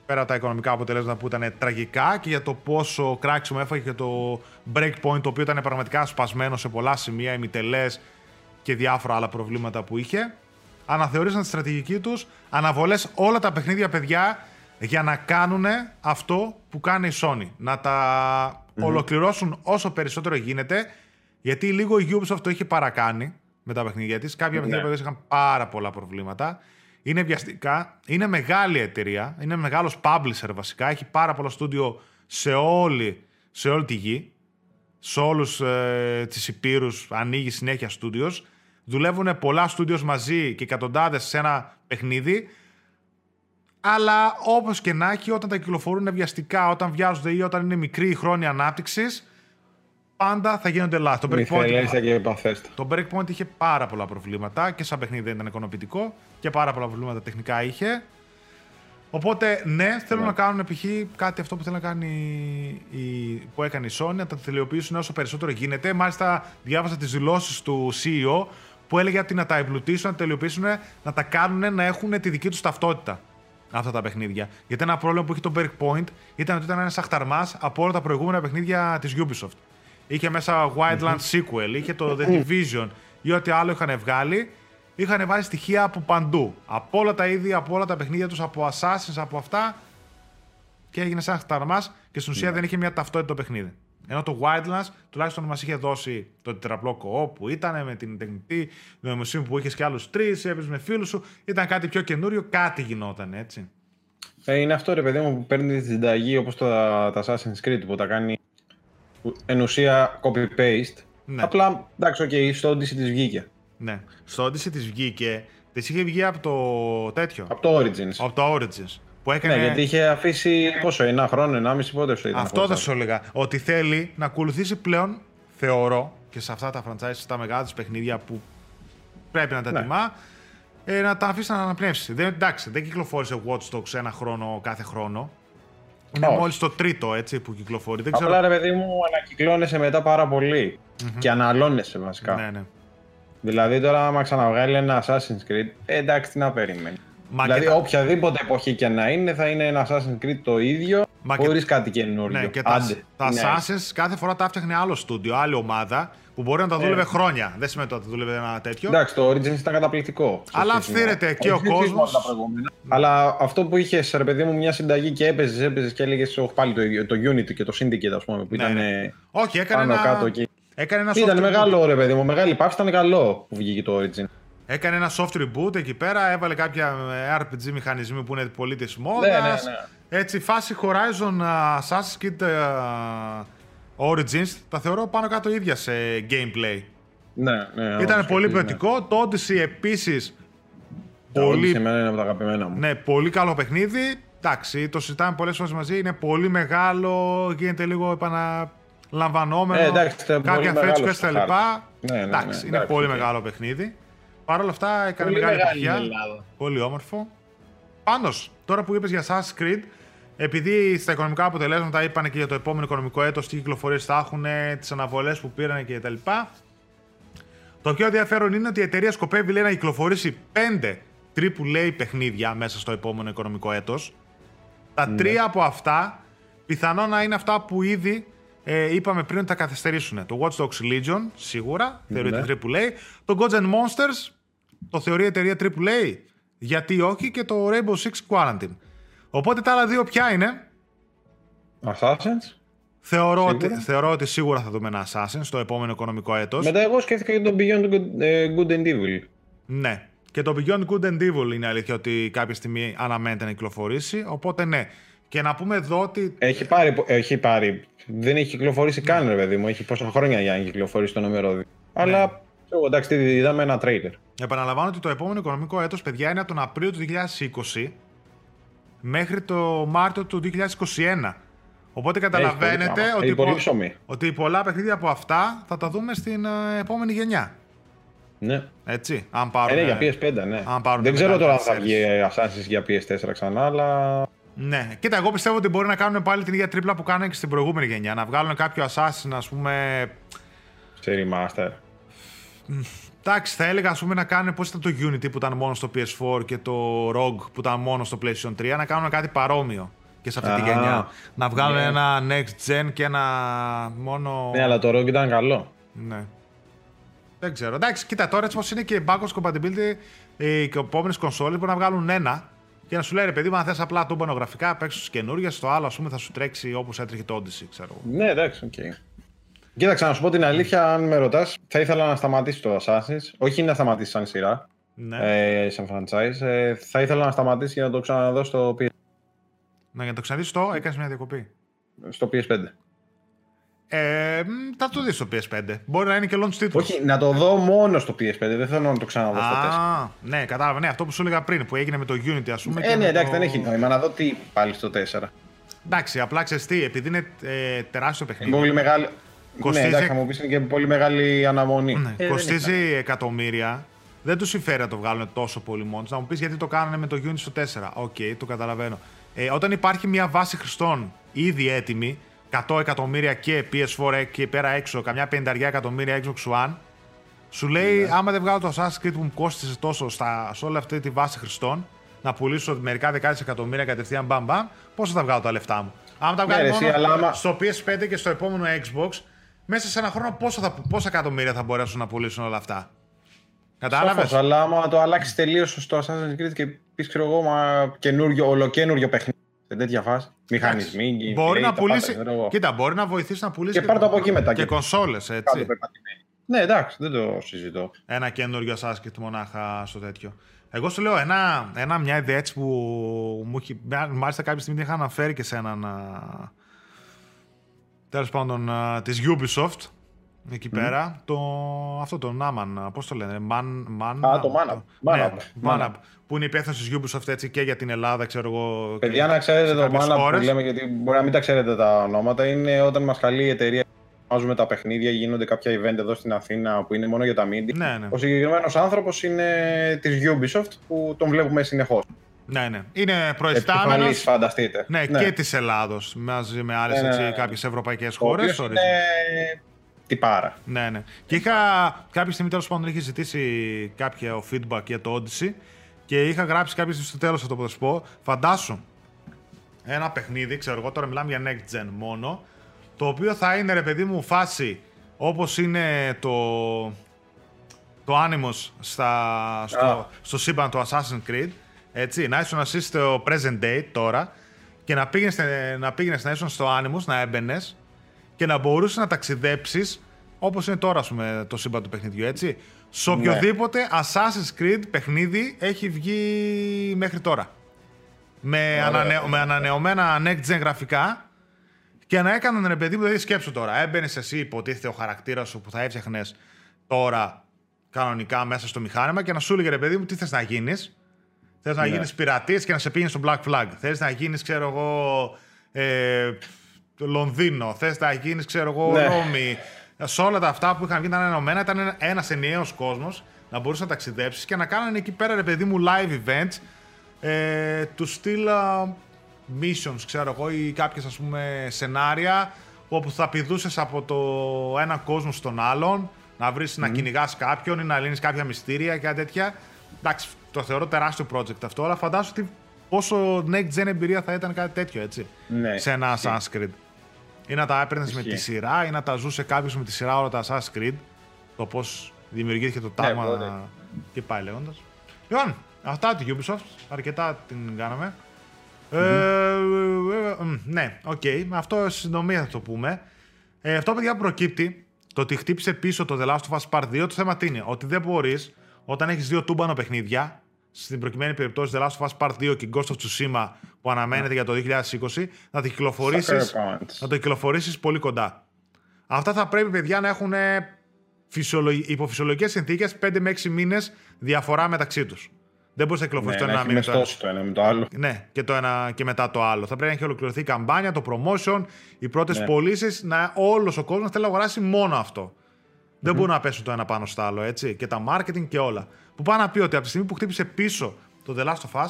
πέρα από τα οικονομικά αποτελέσματα που ήταν τραγικά και για το πόσο κράξιμο έφαγε και το breakpoint, το οποίο ήταν πραγματικά σπασμένο σε πολλά σημεία, ημιτελές και διάφορα άλλα προβλήματα που είχε, αναθεωρήσαν τη στρατηγική τους, αναβολές όλα τα παιχνίδια παιδιά για να κάνουν αυτό που κάνει η Sony. Να τα ολοκληρώσουν όσο περισσότερο γίνεται, γιατί λίγο η Ubisoft το είχε παρακάνει με τα παιχνίδια της. Κάποια παιχνίδια παιδιά, είχαν πάρα πολλά προβλήματα. Είναι βιαστικά, είναι μεγάλη εταιρεία, είναι μεγάλος publisher βασικά, έχει πάρα πολλά στούντιο σε όλη, σε όλη τη γη σε όλους ε, τις υπήρους ανοίγει συνέχεια στούντιος. Δουλεύουν πολλά στούντιος μαζί και εκατοντάδες σε ένα παιχνίδι. Αλλά όπως και να έχει, όταν τα κυκλοφορούν βιαστικά, όταν βιάζονται ή όταν είναι μικρή η χρόνια ανάπτυξης, πάντα θα γίνονται λάθη. Το Breakpoint, Μιθελέσια και επαθέστα. το Breakpoint είχε πάρα πολλά προβλήματα και σαν παιχνίδι δεν ήταν ικανοποιητικό και πάρα πολλά προβλήματα τεχνικά είχε. Οπότε, ναι, θέλουν Ναι. να κάνουν π.χ. κάτι αυτό που θέλει να κάνει η, που έκανε η Sony, να τα τελειοποιήσουν όσο περισσότερο γίνεται. Μάλιστα, διάβασα τις δηλώσεις του CEO που έλεγε ότι να τα εμπλουτίσουν, να τα τελειοποιήσουν, να τα κάνουν να έχουν τη δική τους ταυτότητα αυτά τα παιχνίδια. Γιατί ένα πρόβλημα που είχε το Breakpoint ήταν ότι ήταν ένας αχταρμάς από όλα τα προηγούμενα παιχνίδια της Ubisoft. Είχε μέσα Wildlands Sequel, είχε το The Division ή ό,τι άλλο είχαν βγάλει. Είχαν βάλει στοιχεία από παντού. Από όλα τα είδη, από όλα τα παιχνίδια τους, από Assassins, από αυτά. Και έγινε σαν χταρμά και στην ουσία δεν είχε μια ταυτότητα το παιχνίδι. Ενώ το Wildlands τουλάχιστον μας είχε δώσει το τετραπλό κοό που ήταν με την τεχνητή νοημοσύνη που είχες και άλλους τρεις, έπαιζες με φίλους σου. Ήταν κάτι πιο καινούριο, κάτι γινόταν έτσι. Ε, είναι αυτό ρε παιδί μου που παίρνει τη συνταγή όπως τα, τα Assassin's Creed που τα κάνει που εν ουσία copy-paste. Ναι. Απλά εντάξει, οκ, στο Odyssey της βγήκε. Ναι. Στο Odyssey της βγήκε, της είχε βγει από το τέτοιο. Από το Origins. Από το Origins. Που έκανε. Ναι, γιατί είχε αφήσει πόσο, ένα χρόνο, ενάμιση πότε σου ήταν. Αυτό χωρίς θα σου έλεγα. Ότι θέλει να ακολουθήσει πλέον, θεωρώ, και σε αυτά τα franchise, στα μεγάλα της παιχνίδια που πρέπει να τα Ναι. τιμά, ε, να τα αφήσει να αναπνεύσει. Δεν, εντάξει, δεν κυκλοφόρησε Watch Dogs ένα χρόνο κάθε χρόνο. Είναι Όχι. μόλις το τρίτο έτσι, που κυκλοφορεί. Δεν ξέρω. Απλά ρε παιδί μου ανακυκλώνεσαι μετά πάρα πολύ. Και αναλώνεσαι βασικά. Ναι, ναι. Δηλαδή τώρα άμα ξαναβγάλει ένα Assassin's Creed, ε, εντάξει τι να περιμένει. Μα δηλαδή και τα- οποιαδήποτε εποχή και να είναι θα είναι ένα Assassin's Creed το ίδιο, Μα και- χωρίς κάτι καινούριο. Ναι, και τα, Άντε, τα ναι. Assassins κάθε φορά τα έφτιαχνε άλλο στούντιο, άλλη ομάδα που μπορεί να τα δούλευε χρόνια. Δεν σημαίνει ότι θα δούλευε ένα τέτοιο. Εντάξει, το Origins ήταν καταπληκτικό. στο Αλλά στήσιμο. αυθύρεται και ο Όχι, στήσιμο κόσμος. τα προηγούμενα. Αλλά αυτό που είχες, ρε παιδί μου, μια συνταγή και έπαιζες, έπαιζες και έλεγες πάλι το, ίδιο, το Unity και το Syndicate, ας πούμε, που Ναι, ήταν ναι. Όχι, έκανε πάνω ένα, κάτω εκεί. έκανε ένα soft Ήταν reboot. μεγάλο, ρε παιδί μου, μεγάλη παύση, ήταν καλό που βγήκε το Origin. Έκανε ένα soft reboot εκεί πέρα, έβαλε κάποια ε, RPG μηχανισμοί που είναι πολύ της Ναι, μόδας. ναι, Έτσι, φάση Horizon uh, Assassin's Creed uh, Origins τα θεωρώ πάνω κάτω ίδια σε gameplay. Ναι, ναι. Ήταν όντως, πολύ ναι. ποιοτικό. Το Odyssey επίσης Το πολύ, Odyssey εμένα είναι από τα αγαπημένα μου. ναι, πολύ καλό παιχνίδι. Εντάξει, το συζητάμε πολλές φορές μαζί. Είναι πολύ μεγάλο, γίνεται λίγο επαναλαμβανόμενο. Ε, εντάξει, ήταν πολύ κάποια μεγάλο fetch quest στο τα λοιπά. χάρτη. Ναι, ναι, ναι, εντάξει, είναι εντάξει, πολύ οκ. μεγάλο παιχνίδι. Παρ' όλα αυτά έκανε Πολύ μεγάλη μεγάλη η επιτυχία. Ελλάδα. Πολύ όμορφο. Πάντως, τώρα που είπες για Assassin's Creed, επειδή στα οικονομικά αποτελέσματα είπαν και για το επόμενο οικονομικό έτος τι κυκλοφορίες θα έχουν, τις αναβολές που πήραν και τα λοιπά, Το πιο ενδιαφέρον είναι ότι η εταιρεία σκοπεύει λέει, να κυκλοφορήσει 5 AAA παιχνίδια μέσα στο επόμενο οικονομικό έτος. Τα Ναι. τρία από αυτά πιθανόν να είναι αυτά που ήδη ε, είπαμε πριν ότι θα καθυστερήσουν. Το Watch Dogs Legion, σίγουρα, θεωρείται Ναι. AAA. Το Gods and Monsters, το θεωρεί εταιρεία AAA. Γιατί όχι και το Rainbow Six Quarantine. Οπότε τα άλλα δύο ποια είναι; Assassins. Θεωρώ Σίγουρα. ότι, θεωρώ ότι σίγουρα θα δούμε ένα Assassin στο επόμενο οικονομικό έτος. Μετά εγώ σκέφτηκα και το Beyond Good, ε, Good and Evil. Ναι. Και το Beyond Good and Evil είναι αλήθεια ότι κάποια στιγμή αναμένεται να κυκλοφορήσει. Οπότε ναι. Και να πούμε εδώ ότι Έχει πάρει, έχει πάρει. Δεν έχει κυκλοφορήσει καν, ρε παιδί μου. Έχει πόσα χρόνια για να κυκλοφορήσει το νούμερο 2. Αλλά εγώ εντάξει, τι είδαμε ένα τρέιλερ. επαναλαμβάνω ότι το επόμενο οικονομικό έτος, παιδιά, είναι από τον Απρίλιο του 2020 μέχρι το Μάρτιο του 2021. Οπότε καταλαβαίνετε Έχει πολύ ότι, πολύ πο- ψωμί. ότι πολλά παιχνίδια από αυτά θα τα δούμε στην ε, επόμενη γενιά. Ναι. Έτσι, αν Ε, πάρουν. ναι, για PS5, ναι. αν πάρουν Δεν τη ξέρω μεγάλη τώρα αν θα καθυστέρηση. βγει Assassin's για PS4 ξανά, αλλά. Ναι, κοίτα, εγώ πιστεύω ότι μπορεί να κάνουν πάλι την ίδια τρίπλα που κάνανε και στην προηγούμενη γενιά. Να βγάλουν κάποιο Assassin, ας πούμε. σε remaster. Εντάξει, θα έλεγα ας πούμε, να κάνουν πώς ήταν το Unity που ήταν μόνο στο PS4 και το Rogue που ήταν μόνο στο PlayStation 3, να κάνουν κάτι παρόμοιο και σε αυτή τη Α, γενιά. Να βγάλουν ναι. ένα next gen και ένα μόνο. Ναι, αλλά το Rogue ήταν καλό. Ναι. Δεν ξέρω. Εντάξει, κοίτα τώρα έτσι πώς είναι και η backwards compatibility, οι επόμενες κονσόλες μπορεί να βγάλουν ένα και να σου λέει ρε παιδί μου, αν θες απλά τούμπανο γραφικά, παίξει τι καινούργιες, το άλλο ας πούμε θα σου τρέξει όπως έτρεχε το Odyssey, ξέρω εγώ. Ναι, εντάξει, οκ. Κοίταξε, να σου πω την αλήθεια, αν με ρωτάς, θα ήθελα να σταματήσει το Assassin's. Όχι να σταματήσει σαν σειρά, Ναι. ε, σαν franchise. Ε, θα ήθελα να σταματήσει για να το ξαναδώ στο, PS- Να για να το ξαναδείς το, έκανες μια διακοπή. στο PS5. Ε, μ, θα το δεις στο PS5. Μπορεί να είναι και launch τίτλος. Όχι, να το δω μόνο στο PS5. Δεν θέλω να το ξαναδώ στο 4. Α, ναι, κατάλαβα. Ναι, αυτό που σου έλεγα πριν που έγινε με το Unity, ας πούμε. και Ε, ναι, με εντάξει, το- δεν έχει νόημα. Να δω τι πάλι στο 4. Εντάξει, απλά ξέρεις τι, επειδή είναι ε, τεράστιο Είναι παιχνίδι. πολύ μεγάλη. Κοστίζει- Ναι, εντάξει, θα μου πεις είναι και πολύ μεγάλη αναμονή. Ναι, Ε, δεν κοστίζει έχει εκατομμύρια. δεν τους συμφέρει να το βγάλουν τόσο πολύ μόνος τους. Να μου πεις γιατί το κάνανε με το Unity στο 4. Οκ, το καταλαβαίνω. Ε, όταν υπάρχει μια βάση χρηστών ήδη έτοιμη, 100 εκατομμύρια και PS4 και πέρα έξω, καμιά 50 εκατομμύρια Xbox One, σου λέει, Ναι. άμα δεν βγάλω το Assassin's Creed που μου κόστησε τόσο στα, σε όλη αυτή τη βάση χρηστών, να πουλήσω μερικά δεκάδες εκατομμύρια κατευθείαν μπαμ μπαμ, πόσο θα βγάλω τα λεφτά μου. Άμα τα Ναι, βγάλει ρε, μόνο εσύ, αλλά άμα- στο PS5 και στο επόμενο Xbox, μέσα σε ένα χρόνο πόσο θα, πόσα εκατομμύρια θα μπορέσουν να πουλήσουν όλα αυτά. Κατάλαβες; Σαφώς, αλλά άμα το αλλάξει τελείως στο Assassin's Creed και πεις, ξέρω εγώ, μα καινούριο, ολοκένουργιο παιχνίδι σε τέτοια φάση. Μηχανισμοί, gameplay, Μπορεί να τα πουλήσει. πάντα, ξέρω εγώ. Κοίτα, μπορεί να βοηθήσει να πουλήσει Και πάρ' το από εκεί μετά, Και και- κονσόλες, Κάτω έτσι. περπατημένη. Ναι, εντάξει, δεν το συζητώ. Ένα καινούριο Assassin's Creed μονάχα στο τέτοιο. Εγώ σου λέω ένα, ένα μια ιδέα έτσι που μου έχει. Μάλιστα κάποια στιγμή την είχα αναφέρει και σε έναν. Τέλος πάντων, της Ubisoft. Εκεί πέρα. Το, αυτό το Naman, πώς το λένε, Man, Man, Α, το Manab. Ναι, Manab. Manab, Που είναι υπεύθυνο της Ubisoft έτσι και για την Ελλάδα, ξέρω εγώ. και Παιδιά, να ξέρετε σε το κάποιες μάνα που χώρες. λέμε, γιατί μπορεί να μην τα ξέρετε τα ονόματα, είναι όταν μας καλεί η εταιρεία βάζουμε τα παιχνίδια, γίνονται κάποια event εδώ στην Αθήνα που είναι μόνο για τα media. Ναι, ναι. Ο συγκεκριμένος άνθρωπος είναι της Ubisoft που τον βλέπουμε συνεχώς. Ναι, ναι. Είναι προϊστάμενος. Επικεφαλής, φανταστείτε. Ναι, και της Ελλάδος μαζί με άλλες Ναι, ναι, ναι. κάποιες ευρωπαϊκές Ο χώρες. οποίος είναι τυπάρα. Ναι, ναι. Και είχα κάποια στιγμή τέλος πάντων είχε ζητήσει κάποιο feedback για το Odyssey και είχα γράψει κάποια στιγμή στο τέλος αυτό που θα σου πω. Φαντάσου ένα παιχνίδι, ξέρω εγώ τώρα μιλάμε για next gen μόνο, το οποίο θα είναι ρε παιδί μου φάση όπως είναι το. Το Animus στα, στο, Α. στο σύμπαν του Assassin's Creed. Έτσι, να ήσουν εσύ στο present day τώρα και να πήγαινες να, πήγαινες να ήσουν στο Animus, να έμπαινες και να μπορούσες να ταξιδέψεις όπως είναι τώρα, ας πούμε, το σύμπαν του παιχνιδιού, έτσι. Σε οποιοδήποτε Assassin's Creed παιχνίδι έχει βγει μέχρι τώρα. Με, Ωραία. ανανεω- με ανανεωμένα next gen γραφικά και να έκαναν ρε παιδί μου, δηλαδή σκέψου τώρα. Έμπαινες εσύ, υποτίθεται ο χαρακτήρας σου που θα έφτιαχνε τώρα κανονικά μέσα στο μηχάνημα και να σου έλεγε ρε παιδί μου τι θες να γίνεις. Θες να Ναι. γίνεις πειρατής και να σε πήγαινε στο Black Flag. Θες να γίνεις, ξέρω εγώ, ε, Λονδίνο. Θες να γίνεις, ξέρω εγώ, Ναι. Ρώμη. Σε όλα τα αυτά που είχαν βγει ήταν ενωμένα, ήταν ένα ενιαίος κόσμος να μπορούσε να ταξιδέψεις και να κάνανε εκεί πέρα, ρε παιδί μου, live events ε, του στυλ α, missions, ξέρω εγώ, ή κάποιες ας πούμε σενάρια όπου θα πηδούσες από το ένα κόσμο στον άλλον, να βρεις να κυνηγάς κάποιον ή να λύνεις κάποια μυστήρια και κάτι τέτοια. Εντάξει, το θεωρώ τεράστιο project αυτό, αλλά φαντάσου ότι πόσο next gen εμπειρία θα ήταν κάτι τέτοιο, έτσι, Ναι, σε ένα ισχύει. Assassin's Creed. Ή να τα έπαιρνες με Ισχύει. τη σειρά ή να τα ζούσε κάποιος με τη σειρά όλα τα Assassin's Creed. Το πώς δημιουργήθηκε το τάγμα μπορεί. και πάει λέγοντας. Λοιπόν, αυτά τη Ubisoft. Αρκετά την κάναμε. Ε, ε, ε, μ, ναι, οκ. Αυτό σε συντομία θα το πούμε. Ε, αυτό, παιδιά, που προκύπτει το ότι χτύπησε πίσω το The Last of Us Part 2. Το θέμα τι είναι, ότι δεν μπορείς όταν έχεις δύο τούμπανο παιχνίδια, στην προκειμένη περιπτώσει The Last of Us Part 2 και Ghost of Tsushima που αναμένεται για το 2020, να το κυκλοφορήσει Sucker punch. να το κυκλοφορήσεις πολύ κοντά. Αυτά θα πρέπει, παιδιά, να έχουν φυσιολογ... υπό φυσιολογικέ συνθήκες 5 με 6 μήνες διαφορά μεταξύ τους. Δεν μπορείς να κυκλοφορήσει Ναι, το να ένα έχει μήνα το ένα. μεστώσει το ένα με το άλλο. Ναι, και το ένα και μετά το άλλο. Θα πρέπει να έχει ολοκληρωθεί η καμπάνια, το promotion, οι πρώτες Ναι. πωλήσεις, να όλος ο κόσμος θέλει να αγοράσει μόνο αυτό. Δεν μπορούν να πέσουν το ένα πάνω στο άλλο, έτσι. Και τα marketing και όλα. Που πάει να πει ότι από τη στιγμή που χτύπησε πίσω το The Last of Us,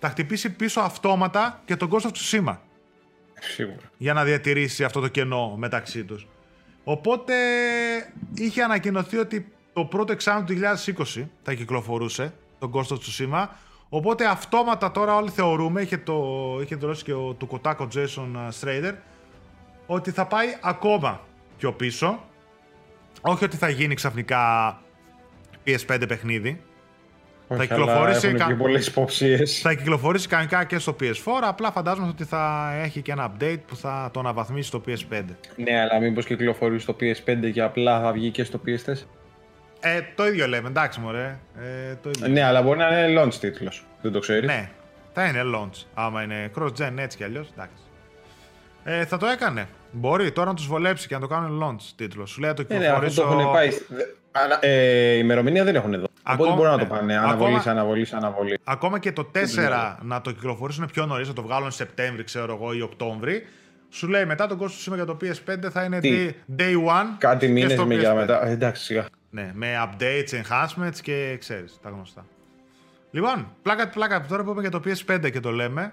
θα χτυπήσει πίσω αυτόματα και τον Ghost of Tsushima Σίγουρα. για να διατηρήσει αυτό το κενό μεταξύ τους. Οπότε είχε ανακοινωθεί ότι το πρώτο εξάμεινο του 2020 θα κυκλοφορούσε το Ghost of Tsushima. Οπότε αυτόματα τώρα όλοι θεωρούμε, είχε, το, είχε δηλώσει και ο, του Kotaku Jason Strader, ότι θα πάει ακόμα πιο πίσω. Όχι ότι θα γίνει ξαφνικά PS5 παιχνίδι. Όχι, κυκλοφορήσει αλλά κα- έχουν και πολλές υποψίες. Θα κυκλοφορήσει κανονικά και στο PS4, απλά φαντάζομαι ότι θα έχει και ένα update που θα το αναβαθμίσει στο PS5. Ναι, αλλά μήπως κυκλοφορεί στο PS5 και απλά θα βγει και στο PS4. Ε, το ίδιο λέμε, εντάξει μωρέ. Ε, το ίδιο. Ναι, αλλά μπορεί να είναι launch τίτλος. Δεν το ξέρεις. Ναι, θα είναι launch. Άμα είναι cross-gen έτσι κι αλλιώς. Εντάξει. Ε, θα το έκανε. Μπορεί τώρα να τους βολέψει και να το κάνουν launch τίτλος. Σου λέει να το Ναι, ναι, αυτό κυκλοφορήσω. το έχουν πάει. Δε- ανα- Ε, ημερομηνία δεν έχουν εδώ. Ακόμα- Οπότε μπορεί να ναι. το πάνε. Ακόμα- Αναβολής, αναβολής, αναβολής. Ακόμα και το 4 να το κυκλοφορήσουν πιο νωρίς, να το βγάλουν Σεπτέμβρη, ξέρω εγώ, ή Οκτώβρη. Σου λέει μετά τον κόσμο σήμερα για το PS5 θα είναι Τι; day- day one. Κάτι και μήνες στο με για PS5. μετά. Ε, εντάξει, σιγά. Ναι, με updates, enhancements και ξέρεις, τα γνωστά. Λοιπόν, πλάκα πλάκα, τώρα που είπαμε για το PS5 και το λέμε.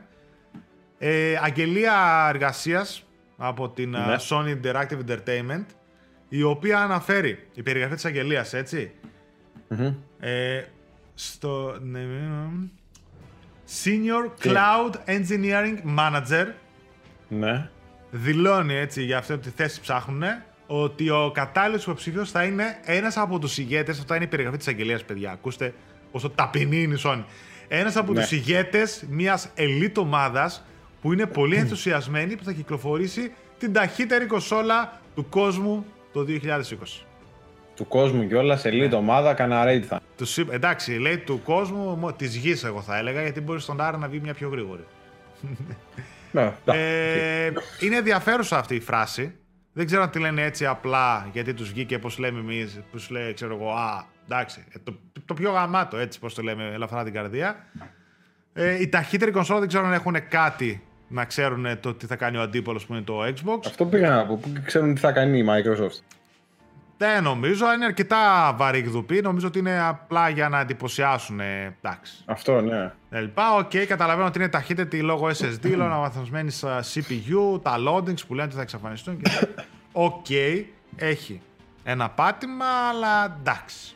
Ε, αγγελία εργασίας από την Ναι. ε, Sony Interactive Entertainment, η οποία αναφέρει, η περιγραφή της αγγελίας, έτσι, Μμμ. ε, στο ναι, ναι, ναι. Senior Τι; Cloud Engineering Manager Ναι. δηλώνει έτσι για αυτή τη θέση ψάχνουν ότι ο κατάλληλος υποψήφιος θα είναι ένας από τους ηγέτες. Αυτά είναι η περιγραφή της αγγελίας, παιδιά. Ακούστε πόσο ταπεινή είναι η Sony. Ένας από Ναι. τους ηγέτες μιας elite ομάδας που είναι πολύ ενθουσιασμένη που θα κυκλοφορήσει την ταχύτερη κονσόλα του κόσμου το 2020. Του κόσμου κιόλας, elite ομάδα, κανένα raid θα. Του, συ- εντάξει, λέει του κόσμου, της γης, εγώ θα έλεγα, γιατί μπορεί στον Άρα να βγει μια πιο γρήγορη. Ναι, εντάξει. Ε, είναι ενδιαφέρουσα αυτή η φράση. Δεν ξέρω αν τη λένε έτσι απλά γιατί τους βγήκε πώς λέμε εμείς, που σου λέει, ξέρω εγώ, Α, εντάξει, ε, το, το πιο γαμάτο έτσι πώς το λέμε, ελαφρά την καρδία. Ε, η ταχύτερη κονσόλα δεν ξέρω αν έχουν κάτι να ξέρουν το τι θα κάνει ο αντίπαλος που είναι το Xbox. Αυτό πήγα να πω. Πού ξέρουν τι θα κάνει η Microsoft. Δεν νομίζω, είναι αρκετά βαρύγδουπη. Νομίζω ότι είναι απλά για να εντυπωσιάσουν. ε, εντάξει. Αυτό, ναι. Τα λοιπά. Οκ, καταλαβαίνω ότι είναι ταχύτερη λόγω SSD, λόγω αναβαθμισμένης CPU, τα loadings που λένε ότι θα εξαφανιστούν. και τέτοια. Οκ, έχει ένα πάτημα, αλλά εντάξει.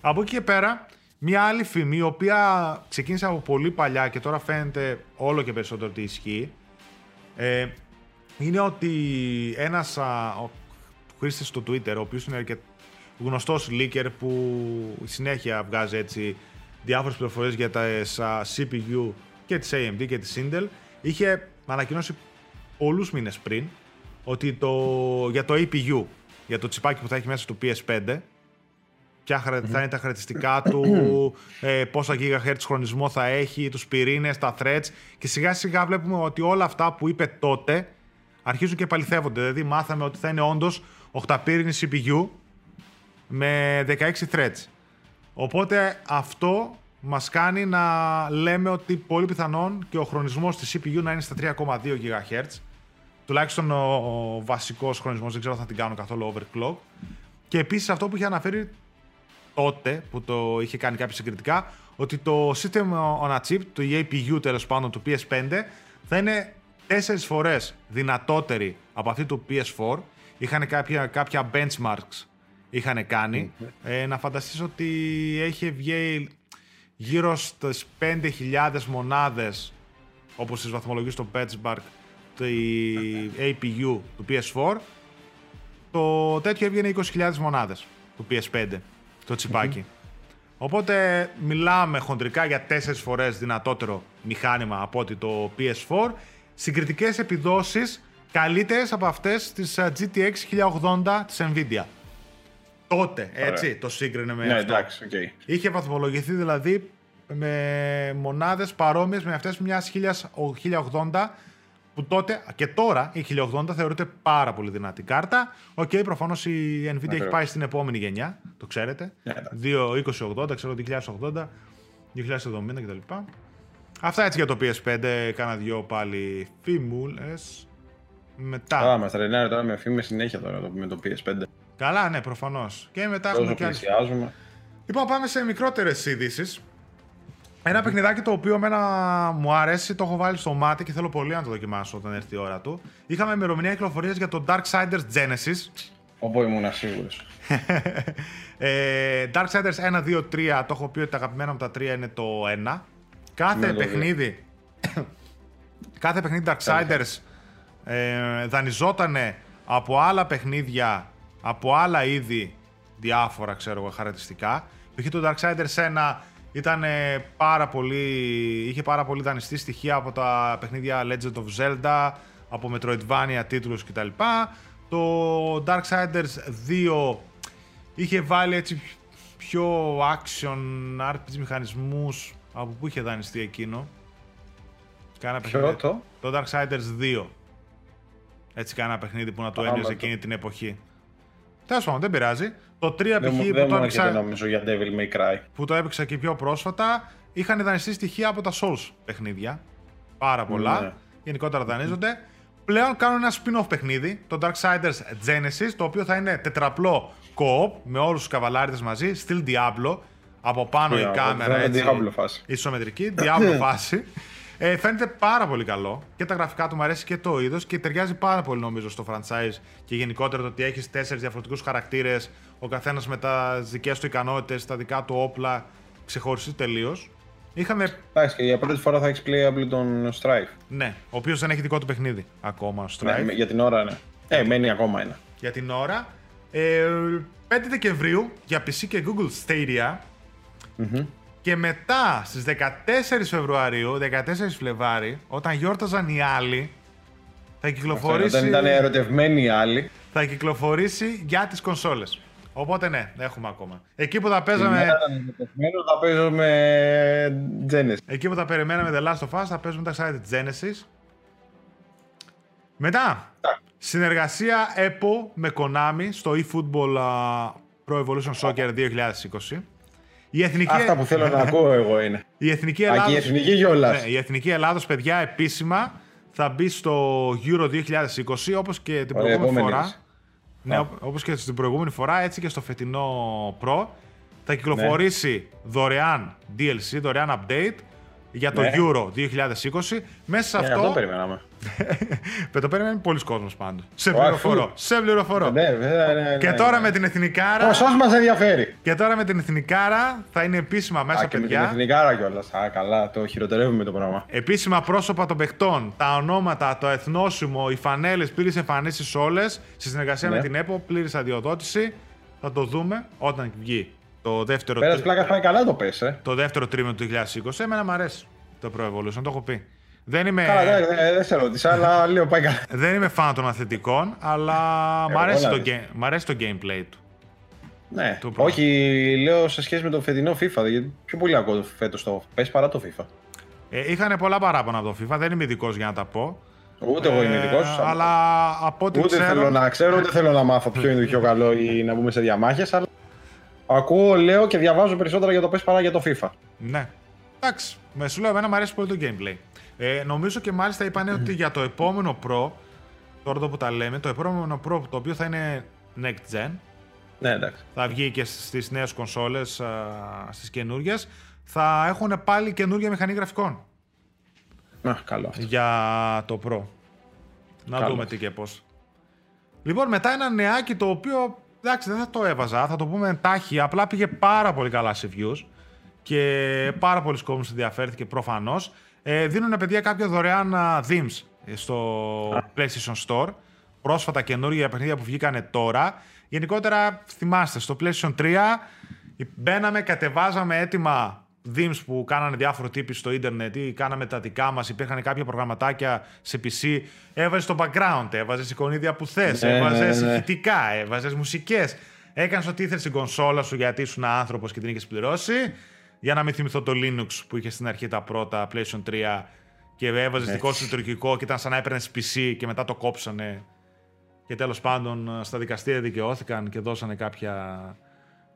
Από εκεί και πέρα, μια άλλη φήμη, η οποία ξεκίνησε από πολύ παλιά και τώρα φαίνεται όλο και περισσότερο ότι ισχύει, ε, είναι ότι ένας α, ο χρήστης στο Twitter, ο οποίος είναι αρκετ- γνωστός leaker που συνέχεια βγάζει έτσι διάφορες πληροφορίες για τα α, CPU και της AMD και της Intel, είχε ανακοινώσει πολλούς μήνες πριν ότι το, για το APU, για το τσιπάκι που θα έχει μέσα στο PS5, ποια χαρα- θα είναι τα χαρακτηριστικά του, ε, πόσα GHz χρονισμό θα έχει, τους πυρήνες, τα threads και σιγά σιγά βλέπουμε ότι όλα αυτά που είπε τότε αρχίζουν και επαληθεύονται. Δηλαδή μάθαμε ότι θα είναι όντως 8 πύρινη CPU με 16 threads. Οπότε αυτό μας κάνει να λέμε ότι πολύ πιθανόν και ο χρονισμός της CPU να είναι στα 3,2 GHz. Τουλάχιστον ο, ο βασικός χρονισμός, δεν ξέρω αν θα την κάνω καθόλου overclock. Και επίσης αυτό που είχε αναφέρει τότε, που το είχε κάνει κάποιο συγκριτικά, ότι το System on a Chip, το APU τέλος πάντων του PS5, θα είναι τέσσερις φορές δυνατότερη από αυτή του PS4. Είχαν κάποια, κάποια benchmarks είχαν κάνει. Ε, να φανταστείς ότι έχει βγει γύρω στις 5.000 μονάδες όπως στις βαθμολογίες στο benchmark το APU του PS4 το τέτοιο έβγαινε 20.000 μονάδες του PS5 το τσιπακι Οπότε μιλάμε χοντρικά για 4 φορές δυνατότερο μηχάνημα από ότι το PS4 συγκριτικές επιδόσεις καλύτερες από αυτές της ε, GTX 1080 της Nvidia. Τότε, έτσι, Ωραία. το σύγκρινε με Ναι, αυτό. εντάξει, οκ. Είχε βαθμολογηθεί δηλαδή με μονάδες παρόμοιες με αυτές μιας 1080 που τότε και τώρα η 1080 θεωρείται πάρα πολύ δυνατή κάρτα. Οκ, προφανώς η Nvidia έχει Ακριβώς. πάει στην επόμενη γενιά, το ξέρετε. Ναι, εντάξει. 2080, ξέρω 2080, 2070 κτλ. Αυτά έτσι για το PS5, κάνα δυο πάλι φήμουλες. Μετά. Καλά, μας τρενάρει τώρα με φήμες συνέχεια τώρα το- με το PS5. Καλά, ναι, προφανώς. Και μετά έχουμε Όσο και άλλες πλησιάζουμε. Λοιπόν, πάμε σε μικρότερες ειδήσεις. Ένα παιχνιδάκι το οποίο εμένα μου αρέσει, το έχω βάλει στο μάτι και θέλω πολύ να το δοκιμάσω όταν έρθει η ώρα του. Είχαμε ημερομηνία κυκλοφορίας για το Darksiders Genesis. Όπου ήμουν σίγουρο. ε, Darksiders 1, 2, 3, το έχω πει ότι τα αγαπημένα μου τα 3 είναι το 1. Κάθε Ναι, το παιχνίδι. [COUGHS] κάθε παιχνίδι Darksiders ε, δανειζότανε από άλλα παιχνίδια, από άλλα είδη διάφορα ξέρω εγώ χαρακτηριστικά. Π.χ. το Darksiders 1 ήταν ε, πάρα πολύ, είχε πάρα πολύ δανειστή στοιχεία από τα παιχνίδια Legend of Zelda, από Metroidvania τίτλους κτλ. Το Darksiders 2 είχε βάλει έτσι πιο action RPG μηχανισμούς από πού είχε δανειστεί εκείνο; Κάνα Ποιο παιχνίδι. το; Το Darksiders 2. Έτσι κάνα παιχνίδι που να το Α, ένιωσε μα το- εκείνη την εποχή. Τέλος πάντων, δεν πειράζει. Το 3 Δεν π.χ. μου που, δεν το μου έρχεται έπαιξα, νομίζω για Devil May Cry. που το έπαιξα και πιο πρόσφατα, είχαν δανειστεί στοιχεία από τα Souls παιχνίδια. Πάρα πολλά. Ναι. Γενικότερα δανείζονται. Πλέον κάνουν ένα spin-off παιχνίδι, το Darksiders Genesis, το οποίο θα είναι τετραπλό co-op με όλους τους καβαλάριδες μαζί, Still Diablo, από πάνω η Yeah, κάμερα θα είναι έτσι, Diablo φάση. ισομετρική, [LAUGHS] Diablo φάση. Ε, φαίνεται πάρα πολύ καλό και τα γραφικά του μου αρέσει και το είδος και ταιριάζει πάρα πολύ νομίζω στο franchise και γενικότερα το ότι έχεις τέσσερις διαφορετικούς χαρακτήρες, ο καθένας με τα δικέ του ικανότητες, τα δικά του όπλα, ξεχωριστή τελείως. Είχαμε. Εντάξει, και για πρώτη φορά θα έχεις playable τον Strife. Ναι, ο οποίος δεν έχει δικό του παιχνίδι ακόμα στο Strife. Ναι, για την ώρα, ναι. Ε, μένει ακόμα ένα. Για την ώρα. Ε, 5 Δεκεμβρίου για PC και Google Stadia. Και μετά στις 14 Φεβρουαρίου, 14 Φλεβάρι, όταν γιόρταζαν οι άλλοι, θα κυκλοφορήσει, Όταν ήταν ερωτευμένοι οι άλλοι. θα κυκλοφορήσει για τις κονσόλες. Οπότε ναι, έχουμε ακόμα. Εκεί που θα Την παίζαμε, μέρα ήταν ερωτευμένο, θα παίζω με Genesis. εκεί που θα περιμέναμε The Last of Us, θα παίζουμε τα site της Genesis. Μετά, συνεργασία Apple με Konami στο eFootball α, Pro Evolution Soccer 2020. Η εθνική, Αυτά που θέλω να [LAUGHS] ακούω εγώ είναι. η εθνική Α, και η Ελλάδος, εθνική κιόλας. ναι, η εθνική Ελλάδος, παιδιά, επίσημα θα μπει στο Euro 2020 όπως και την Ωραία, προηγούμενη επόμενη φορά. Είδηση. Ναι, Α. ό- όπως και στην προηγούμενη φορά, έτσι και στο φετινό Pro. Θα κυκλοφορήσει δωρεάν DLC, δωρεάν update για το Ναι. Euro 2020. Μέσα σε Ε, αυτό. αυτό περιμέναμε. [LAUGHS] το περιμένει πολλοί κόσμος πάντως. Σε Ω, πληροφορώ. αφού. Σε πληροφορώ. Ναι, ναι, ναι, Και ναι, τώρα ναι. με την Εθνικάρα. Ποσός μας ενδιαφέρει. Και τώρα με την Εθνικάρα θα είναι επίσημα μέσα, Α, και με την παιδιά. εθνικάρα κιόλας. Α, καλά, το χειροτερεύουμε το πράγμα. Επίσημα πρόσωπα των παιχτών, τα ονόματα, το εθνόσημο, οι φανέλες, πλήρε εμφανίσεις όλες, σε συνεργασία Ναι. με την ΕΠΟ, πλήρης αδειοδότηση. Θα το δούμε όταν βγει το δεύτερο, Πέρας τρί- πλάκα πάει καλά το πες, ε. το δεύτερο τρίμηνο του 2020. Εμένα μου αρέσει το Pro Evolution, το έχω πει. Δεν είμαι, Καλά, δεν δεν- δεν σε ρώτησα, αλλά [LAUGHS] λέω πάει καλά. δεν είμαι φαν των αθλητικών, αλλά μ' Εγώ αρέσει, να το, δεις. game- μ' αρέσει το gameplay του. Ναι, Το πράγμα. όχι, λέω σε σχέση με το φετινό FIFA. Γιατί πιο πολύ ακούω φέτος το πες παρά το FIFA. Ε, είχαν πολλά παράπονα από το FIFA, δεν είμαι ειδικός για να τα πω. Ούτε εγώ είμαι ειδικός. Ε, αλλά από ό,τι Ούτε ξέρω. θέλω να ξέρω, ούτε θέλω να μάθω ποιο είναι το πιο καλό ή να μπούμε σε διαμάχες. Αλλά ακούω, λέω και διαβάζω περισσότερα για το πες παρά για το FIFA. Ναι. Εντάξει. Με σου λέω, εμένα μου αρέσει πολύ το gameplay. Ε, νομίζω και μάλιστα είπαν ότι για το επόμενο Pro, τώρα το που τα λέμε, το επόμενο Pro το οποίο θα είναι next gen, Ναι, εντάξει. θα βγει και στις νέες κονσόλες, α, στις καινούργιες, θα έχουν πάλι καινούργια μηχανή γραφικών Α, καλό αυτό. για το Pro. Να Καλό. δούμε τι και πώς. Λοιπόν, μετά ένα νεάκι το οποίο, εντάξει, δεν θα το έβαζα, θα το πούμε εντάχει, απλά πήγε πάρα πολύ καλά σε views και πάρα πολλοί κόσμος ενδιαφέρθηκε προφανώς. Ε, δίνουν παιδιά κάποια δωρεάν α, themes στο PlayStation Store. Πρόσφατα καινούργια παιχνίδια που βγήκανε τώρα. Γενικότερα, θυμάστε, στο PlayStation 3 μπαίναμε, κατεβάζαμε έτοιμα themes που κάνανε διάφοροι τύποι στο ίντερνετ ή κάναμε τα δικά μας, υπήρχαν κάποια προγραμματάκια σε PC, έβαζες το background, έβαζες εικονίδια που θες, Ναι, ναι, έβαζες ναι. ηχητικά, έβαζες μουσικές. Έκανες ό,τι ήθελες στην κονσόλα σου γιατί ήσουν άνθρωπος και την είχες πληρώσει. Για να μην θυμηθώ το Linux που είχε στην αρχή τα πρώτα PlayStation 3 και έβαζες Ναι. δικό σου λειτουργικό και ήταν σαν να έπαιρνες PC και μετά το κόψανε. Και τέλος πάντων στα δικαστήρια δικαιώθηκαν και δώσανε κάποια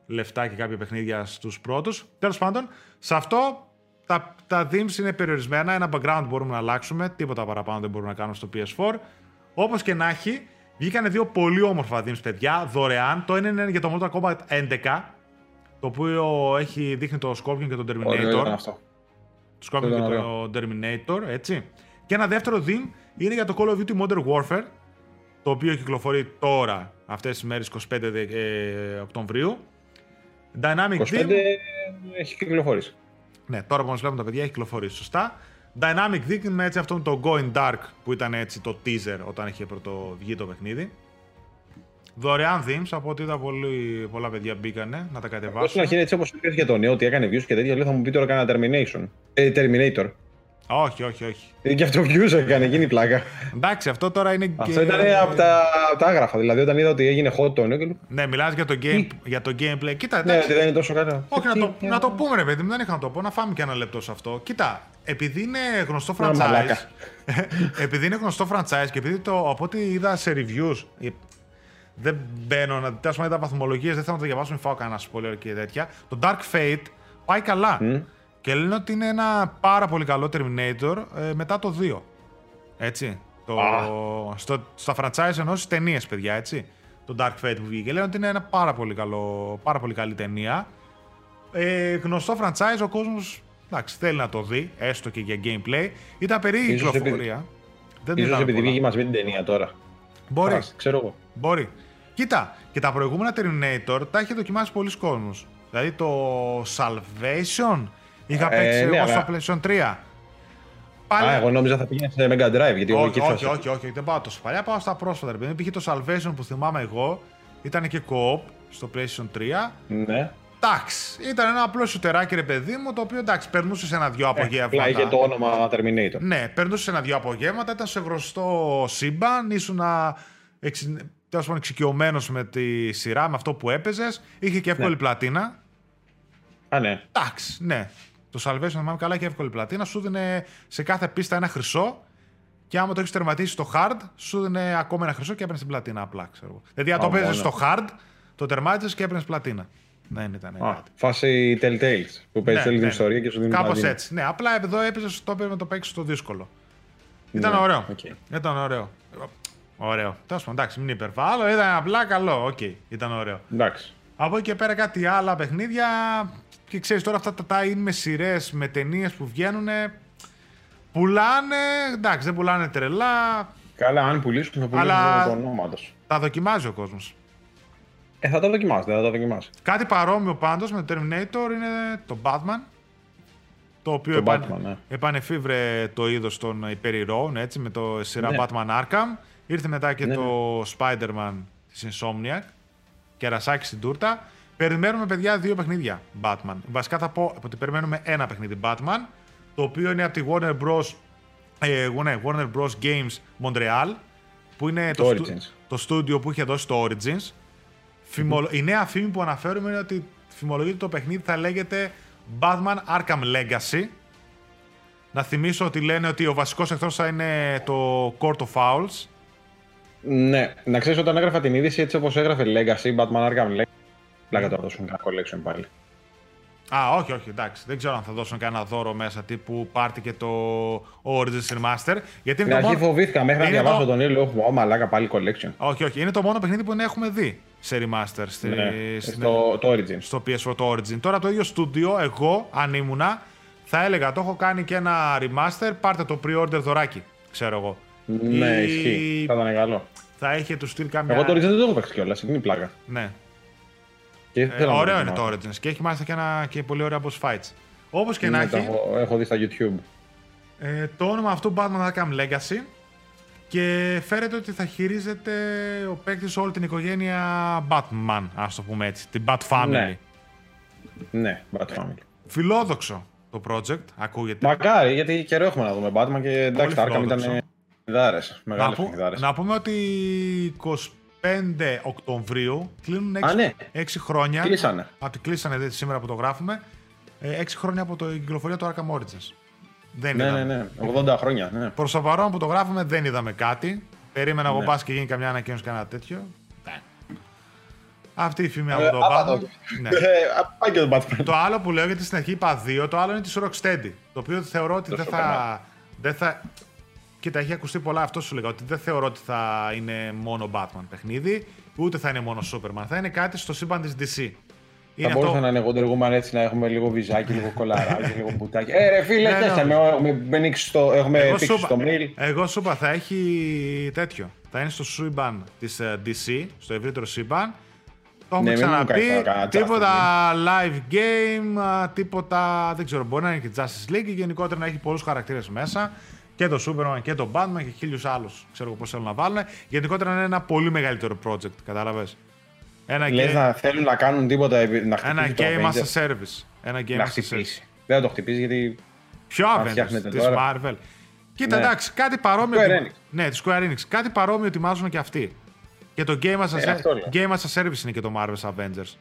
λεφτά και κάποια παιχνίδια στους πρώτους. Τέλος πάντων, σε αυτό τα, τα themes είναι περιορισμένα. Ένα background μπορούμε να αλλάξουμε. Τίποτα παραπάνω δεν μπορούμε να κάνουμε στο PS4. Όπως και να έχει, βγήκανε δύο πολύ όμορφα themes, παιδιά, δωρεάν. Το ένα είναι για το Mortal Kombat 11, το οποίο έχει, δείχνει το Scorpion και τον Ωραίο ήταν Terminator. αυτό. Το Scorpion ήταν και το Terminator, έτσι. Και ένα δεύτερο theme είναι για το Call of Duty Modern Warfare, το οποίο κυκλοφορεί τώρα, αυτές τις μέρες 25 δε- ε, Οκτωβρίου. Dynamic 25 Theme, έχει κυκλοφορήσει. ναι, τώρα που μας βλέπουν τα παιδιά έχει κυκλοφορήσει, σωστά. Dynamic Theme με έτσι αυτό το Going Dark που ήταν έτσι το teaser όταν είχε πρώτο βγει το παιχνίδι. Δωρεάν themes, από ό,τι είδα πολύ, πολλά παιδιά μπήκανε να τα Εγώ στην κατεβάσουν. αρχή έτσι όπως είπε για το νέο ότι έκανε views και τέτοια, λέω θα μου πει τώρα κάνα Termination. Ε, Terminator. Όχι, όχι, όχι. Ε, και αυτό views έκανε, γίνει πλάκα. Εντάξει, αυτό τώρα είναι Αυτό ήταν από τα, απ' τα άγραφα. Δηλαδή όταν είδα ότι έγινε hot το νέο και λέω, Ναι, μιλάς για το, game, για το gameplay. Κοίτα, Ναι, εντάξει, ότι δεν είναι τόσο καλό. Όχι, Τι, να το, τι, να το πούμε, ρε παιδί μου, δεν είχα να το πω. Να φάμε και ένα λεπτό σε αυτό. Κοίτα, επειδή είναι γνωστό Α, franchise. μαλάκα. [LAUGHS] επειδή είναι γνωστό franchise και επειδή το, από ό,τι είδα σε reviews. ε, Δεν μπαίνω να τέλος πάντων είδα βαθμολογίες, δεν θέλω να το διαβάσω, μην φάω κανένα spoiler και τέτοια. Το Dark Fate πάει καλά. Μμ. Και λένε ότι είναι ένα πάρα πολύ καλό Terminator ε, μετά το 2. Έτσι. Το, Α. στο, στα franchise ενός ταινίες, παιδιά, έτσι. το Dark Fate που βγήκε. Λένε ότι είναι ένα πάρα πολύ, καλό, πάρα πολύ καλή ταινία. Ε, γνωστό franchise, ο κόσμος θέλει να το δει, έστω και για gameplay. Ήταν περίεργη η κυκλοφορία. Δεν ίσως επειδή βγήκε μαζί με την ταινία τώρα. Μπορεί. ξέρω εγώ. Μπορεί. Κοίτα, και τα προηγούμενα Terminator τα είχε δοκιμάσει πολλοί κόσμος. Δηλαδή το Salvation είχα ε, παίξει ναι, εγώ στο PlayStation 3. Πάλι... Α, εγώ νόμιζα θα πήγαινε σε Mega Drive. Γιατί όχι, εγώ όχι, όχι, όχι, δεν πάω τόσο παλιά. Πάω στα πρόσφατα. Επειδή πήγε το Salvation που θυμάμαι εγώ, ήταν και co-op στο PlayStation 3. Ναι. Εντάξει, ήταν ένα απλό σουτεράκι ρε παιδί μου, το οποίο εντάξει, περνούσε ένα-δυο ε, απογεύματα. Ε, είχε το όνομα Terminator. Ναι, περνούσε ένα-δυο απογεύματα, ήταν σε γνωστό σύμπαν, ήσουν τέλος πάντων εξοικειωμένος με τη σειρά, με αυτό που έπαιζες. Είχε και εύκολη ναι. πλατίνα. Α, ναι. Εντάξει, ναι. Το Salvation, θυμάμαι καλά, και εύκολη πλατίνα. Σου δίνει σε κάθε πίστα ένα χρυσό. Και άμα το έχεις τερματίσει στο hard, σου δίνει ακόμα ένα χρυσό και έπαιρνες την πλατίνα απλά. Ξέρω. Δηλαδή, αν το παίζεις στο hard, το τερμάτισες και έπαιρνες πλατίνα. Δεν ήταν Α, κάτι. Φάση Telltales που παίζει ναι, την ναι. ιστορία και σου δίνει Κάπως έτσι. Ναι, απλά εδώ έπαιζες το έπαιρνε το παίξεις στο δύσκολο. Ήταν ναι, ωραίο. Okay. Ήταν ωραίο. Ωραίο. Τέλος πάντων, εντάξει, μην υπερβάλλω. Ήταν απλά καλό. Οκ, okay. ήταν ωραίο. Εντάξει. Από εκεί και πέρα κάτι άλλα παιχνίδια. Και ξέρεις τώρα αυτά τα tie με σειρές, με ταινίες που βγαίνουν. Πουλάνε. Εντάξει, δεν πουλάνε τρελά. Καλά, αν πουλήσουν θα πουλήσουν Αλλά... το όνομα Τα δοκιμάζει ο κόσμος. Ε, θα τα δοκιμάσει, θα τα δοκιμάσει. Κάτι παρόμοιο πάντως με το Terminator είναι το Batman. Το οποίο το επανε... ναι. επανεφίβρε το είδος των υπερηρώων, έτσι, με το σειρά ναι. Batman Arkham. Ήρθε μετά και ναι, το ναι. Spider-Man της Insomniac. Κερασάκι στην τούρτα. Περιμένουμε, παιδιά, δύο παιχνίδια Batman. Βασικά θα πω ότι περιμένουμε ένα παιχνίδι Batman, το οποίο είναι από τη Warner Bros. Ε, ναι, Warner Bros. Games Montreal, που είναι το, το, το στούντιο που είχε δώσει το Origins. Φημολο... Η νέα φήμη που αναφέρουμε είναι ότι φημολογείται το παιχνίδι θα λέγεται Batman Arkham Legacy. Να θυμίσω ότι λένε ότι ο βασικός εχθρός θα είναι το Court of Owls. Ναι, να ξέρεις όταν έγραφα την είδηση έτσι όπως έγραφε Legacy, Batman Arkham Legacy, πλάκα το δώσουν ένα collection πάλι. Α, όχι, όχι, εντάξει. Δεν ξέρω αν θα δώσουν κανένα δώρο μέσα τύπου πάρτι και το Origins Remaster. Γιατί είναι αρχή μόνο... φοβήθηκα μέχρι να διαβάσω το... τον ήλιο. Έχουμε, ω μαλάκα πάλι collection. Όχι, όχι. Είναι το μόνο παιχνίδι που έχουμε δει σε Remaster. Στη... Ναι, στο, το Origin. Στο PS4 το Origin. Τώρα το ίδιο στούντιο, εγώ, αν ήμουνα, θα έλεγα το έχω κάνει και ένα Remaster. Πάρτε το pre-order δωράκι, ξέρω εγώ. Ναι, Ή... ισχύει. Θα ήταν καλό. Θα είχε τους στυλ καμιά. Εγώ το Origin δεν το έχω παίξει κιόλας. Είναι πλάκα. Ναι. Ε, ωραίο είναι το Origins και έχει μάλιστα και, ένα, και πολύ ωραία boss fights. Όπως και ναι, να έχει. Έχω, έχω δει στα YouTube. Ε, το όνομα αυτού Batman Arkham Legacy και φέρεται ότι θα χειρίζεται ο παίκτης όλη την οικογένεια Batman, ας το πούμε έτσι. Την Bat Family. Ναι, ναι Bat Family. Φιλόδοξο το project, ακούγεται. Μακάρι, γιατί καιρό έχουμε να δούμε Batman και εντάξει, τα Arkham ήταν. Μεγάλες, να, που, να πούμε ότι 5 Οκτωβρίου κλείνουν 6, ναι. 6 χρόνια. Κλείσανε. Από κλείσανε σήμερα που το γράφουμε. 6 ε, χρόνια από την κυκλοφορία του Arkham Origins. Δεν ναι, ναι, ναι, 80 χρόνια. Ναι. Προς το παρόν που το γράφουμε δεν είδαμε κάτι. Περίμενα από ναι. πα και γίνει καμιά ανακοίνωση κανένα τέτοιο. Ναι. Αυτή η φήμη από ε, το Batman. Ναι. Ε, το, το άλλο που λέω γιατί στην αρχή είπα 2, το άλλο είναι της Rocksteady. Το οποίο θεωρώ ότι δεν θα, δεν θα. Κοίτα, έχει ακουστεί πολλά. Αυτό σου λέγα ότι δεν θεωρώ ότι θα είναι μόνο Batman παιχνίδι, ούτε θα είναι μόνο Superman. Θα είναι κάτι στο σύμπαν της DC. Είναι θα μπορούσε να είναι Wonder Woman έτσι να έχουμε λίγο βυζάκι, λίγο κολαράκι, [LAUGHS] λίγο μπουτάκι. Ε, ρε φίλε, ναι, ναι. με, με, στο, έχουμε εγώ πήξει στο mail. Εγώ σου είπα, θα έχει τέτοιο. Θα είναι στο σύμπαν της ε, DC, στο ευρύτερο σύμπαν. Το έχουμε ναι, ξαναπεί. Τίποτα live game, τίποτα. Δεν ξέρω, μπορεί να είναι και Justice League. Γενικότερα να έχει πολλούς χαρακτήρες μέσα και το Superman και το Batman και χίλιους άλλους. Ξέρω πώς θέλουν να βάλουν. Γενικότερα είναι ένα πολύ μεγαλύτερο project, κατάλαβες; Ένα Λες να θέλουν να κάνουν τίποτα να Ένα game as a service. Ένα game να χτυπήσει. Δεν θα το χτυπήσει γιατί. Ποιο Avengers της Marvel. Κοίτα, ναι. εντάξει, κάτι παρόμοιο. Square Enix. Ναι, τη Square Enix. Κάτι παρόμοιο ετοιμάζουν και αυτοί. Και το Game as, a... Ε, game as a service είναι και το Marvel's Avengers.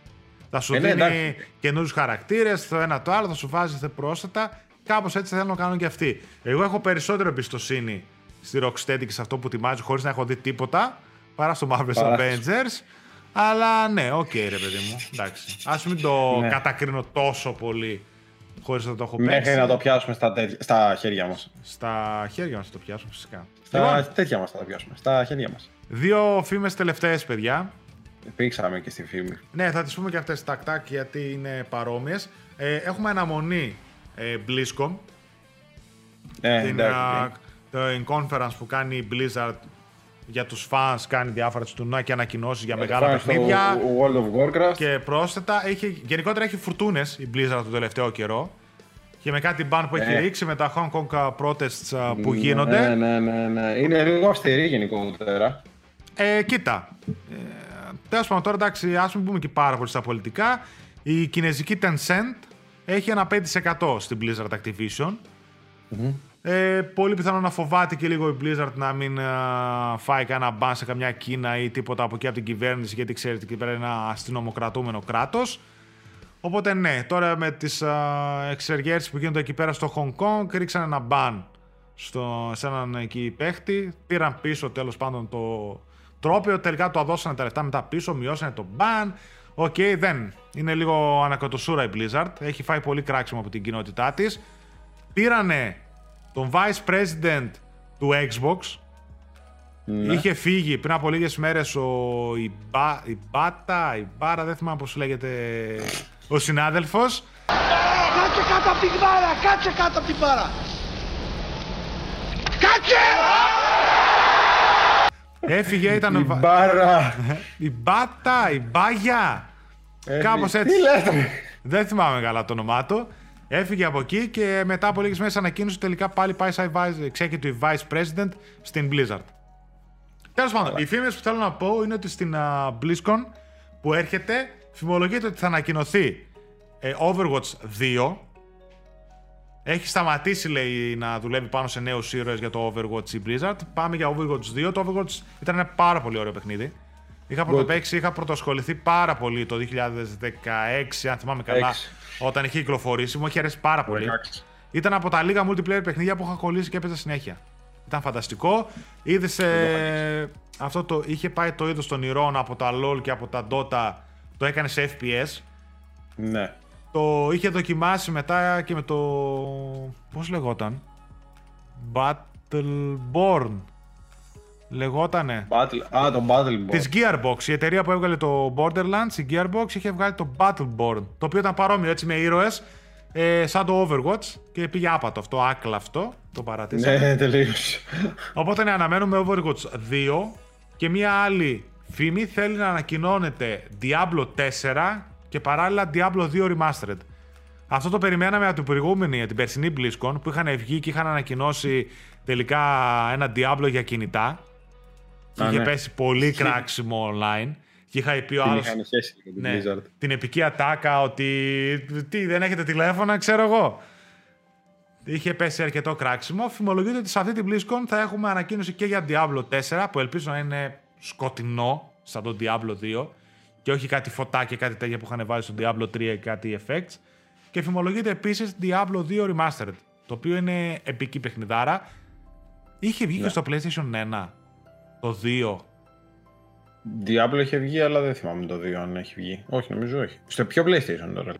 Θα σου ε, ναι, δίνει καινούριους χαρακτήρες, το ένα το άλλο, θα σου βάζει πρόσθετα Κάπως έτσι θέλουν να κάνουν και αυτοί. Εγώ έχω περισσότερο εμπιστοσύνη στη Rocksteady και σε αυτό που ετοιμάζει χωρίς να έχω δει τίποτα παρά στο Marvel's Avengers. Αλλά ναι, οκ, okay, ρε παιδί μου. Εντάξει. Α μην το ναι. κατακρίνω τόσο πολύ χωρίς να το έχω πει. Μέχρι να το πιάσουμε στα, στα χέρια μας. Στα χέρια μας θα το πιάσουμε, φυσικά. Στα λοιπόν, τέτοια μας θα το πιάσουμε. Στα χέρια μας. Δύο φήμες τελευταίες, παιδιά. Πήξαμε και στη φήμη. Ναι, θα τις πούμε και αυτές τακ τακ γιατί είναι παρόμοιες. Ε, έχουμε αναμονή ε, BlizzCon. Ναι, την εντάξει. uh, conference που κάνει η Blizzard για τους fans, κάνει διάφορα τουρνουά και ανακοινώσεις για μεγάλα Πάμε στο παιχνίδια. World of Warcraft. Και πρόσθετα, έχει, γενικότερα έχει φουρτούνες η Blizzard τον τελευταίο καιρό. Και με κάτι ban που έχει Ναι. ρίξει με τα Hong Kong protests α, που γίνονται. Ναι, ναι, ναι, ναι. Είναι λίγο αυστηρή γενικότερα. Ε, κοίτα. Ε, Τέλος πάντων, τώρα εντάξει, ας μην πούμε και πάρα πολύ στα πολιτικά. Η κινέζικη Tencent έχει ένα 5% στην Blizzard Activision. Ε, πολύ πιθανό να φοβάται και λίγο η Blizzard να μην α, φάει κανένα μπαν σε καμιά Κίνα ή τίποτα από εκεί από την κυβέρνηση, γιατί ξέρετε εκεί πέρα είναι ένα αστυνομοκρατούμενο κράτος. Οπότε ναι, τώρα με τις εξεγέρσεις που γίνονται εκεί πέρα στο Hong Kong, ρίξαν ένα μπαν στο, σε έναν εκεί παίχτη. Πήραν πίσω τέλος πάντων το τρόπαιο. Τελικά το δώσανε τα λεφτά μετά πίσω, μειώσανε το μπαν. Οκ, δεν. Είναι λίγο ανακατωσούρα η Blizzard. Έχει φάει πολύ κράξιμο από την κοινότητά της. Πήρανε τον Vice President του Xbox. Ναι. Είχε φύγει πριν από λίγες μέρες ο Ιμπά, Ιμπάτα, Ιμπάρα, δεν θυμάμαι πώς λέγεται ο συνάδελφος. Κάτσε κάτω από την μπάρα! Κάτσε κάτω από την μπάρα! Κάτσε! Έφυγε, ήταν... Η βα- μπάρα. [LAUGHS] Η Μπάτα, η Μπάγια. Κάπως έτσι. Τι λέτε. Δεν θυμάμαι καλά το όνομά του. Έφυγε από εκεί και μετά από λίγες μέρες ανακοίνωσε τελικά πάλι πάει σαν vice- executive vice president στην Blizzard. Τέλος πάντων, οι φήμες που θέλω να πω είναι ότι στην α, BlizzCon που έρχεται φημολογείται ότι θα ανακοινωθεί ε, Overwatch 2. Έχει σταματήσει, λέει, να δουλεύει πάνω σε νέους ήρωες για το Overwatch η Blizzard. Πάμε για Overwatch 2. Το Overwatch ήταν ένα πάρα πολύ ωραίο παιχνίδι. Είχα πρωτοπαίξει, είχα πρωτοσχοληθεί πάρα πολύ το 2016, αν θυμάμαι καλά, Έξι. όταν είχε κυκλοφορήσει. Μου είχε αρέσει πάρα πολύ. Εντάξει. Ήταν από τα λίγα multiplayer παιχνίδια που είχα κολλήσει και έπαιζα συνέχεια. Ήταν φανταστικό. Είδες αυτό το. Είχε πάει το είδος των ηρών από τα LOL και από τα Dota. Το έκανε σε FPS. Ναι. Το είχε δοκιμάσει μετά και με το. Πώς λεγόταν. Battleborn. Λεγότανε. Battle... Α, το Battleborn. Της Gearbox, η εταιρεία που έβγαλε το Borderlands, η Gearbox είχε βγάλει το Battleborn. Το οποίο ήταν παρόμοιο έτσι με ήρωες, ε, σαν το Overwatch και πήγε άπατο αυτό, άκλαυτο. Το παρατήσαμε. Ναι, τελείωσε. Οπότε ναι, αναμένουμε Overwatch 2 και μία άλλη φήμη θέλει να ανακοινώνεται Diablo 4 και παράλληλα Diablo 2 Remastered. Αυτό το περιμέναμε από την προηγούμενη, την περσινή BlizzCon που είχαν βγει και είχαν ανακοινώσει τελικά ένα Diablo για κινητά. Και Α, είχε ναι. πέσει πολύ κράξιμο online. Και είχα πει ο Την άλλος, είχαν σχέση με την ναι, Blizzard. την επική ατάκα ότι τι δεν έχετε τηλέφωνα, ξέρω εγώ. Είχε πέσει αρκετό κράξιμο. Φημολογείται ότι σε αυτή την BlizzCon θα έχουμε ανακοίνωση και για Diablo 4 που ελπίζω να είναι σκοτεινό σαν το Diablo 2 και όχι κάτι φωτά και κάτι τέτοια που είχαν βάλει στο Diablo 3 και κάτι effects. Και φημολογείται επίσης Diablo 2 Remastered το οποίο είναι επική παιχνιδάρα. Είχε βγει και στο PlayStation 1 το 2 Diablo είχε βγει, αλλά δεν θυμάμαι το 2 αν έχει βγει. Όχι, νομίζω όχι. Στο πιο PlayStation τώρα;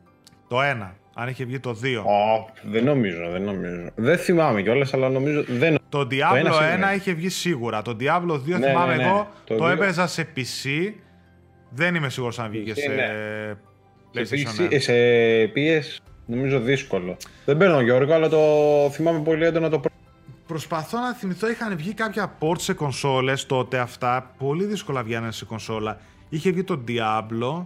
το 1 αν είχε βγει το 2. Ω, δεν νομίζω, δεν νομίζω. Δεν θυμάμαι κιόλας, αλλά νομίζω. Δεν... Το ένα Diablo 1 σίγουρα. είχε βγει σίγουρα. Το Diablo 2 Ναι, θυμάμαι ναι, ναι. εγώ. Το, Το δύο- έπαιζα σε PC. Δεν είμαι σίγουρος αν βγήκε PC, σε ναι. PlayStation σε, 1. PC, σε PS νομίζω δύσκολο. Δεν παίρνω Γιώργο, αλλά το θυμάμαι πολύ έντονα το πρώτο. Προσπαθώ να θυμηθώ, είχαν βγει κάποια ports σε κονσόλες τότε αυτά. Πολύ δύσκολα βγαίνανε σε κονσόλα. Είχε βγει το Diablo,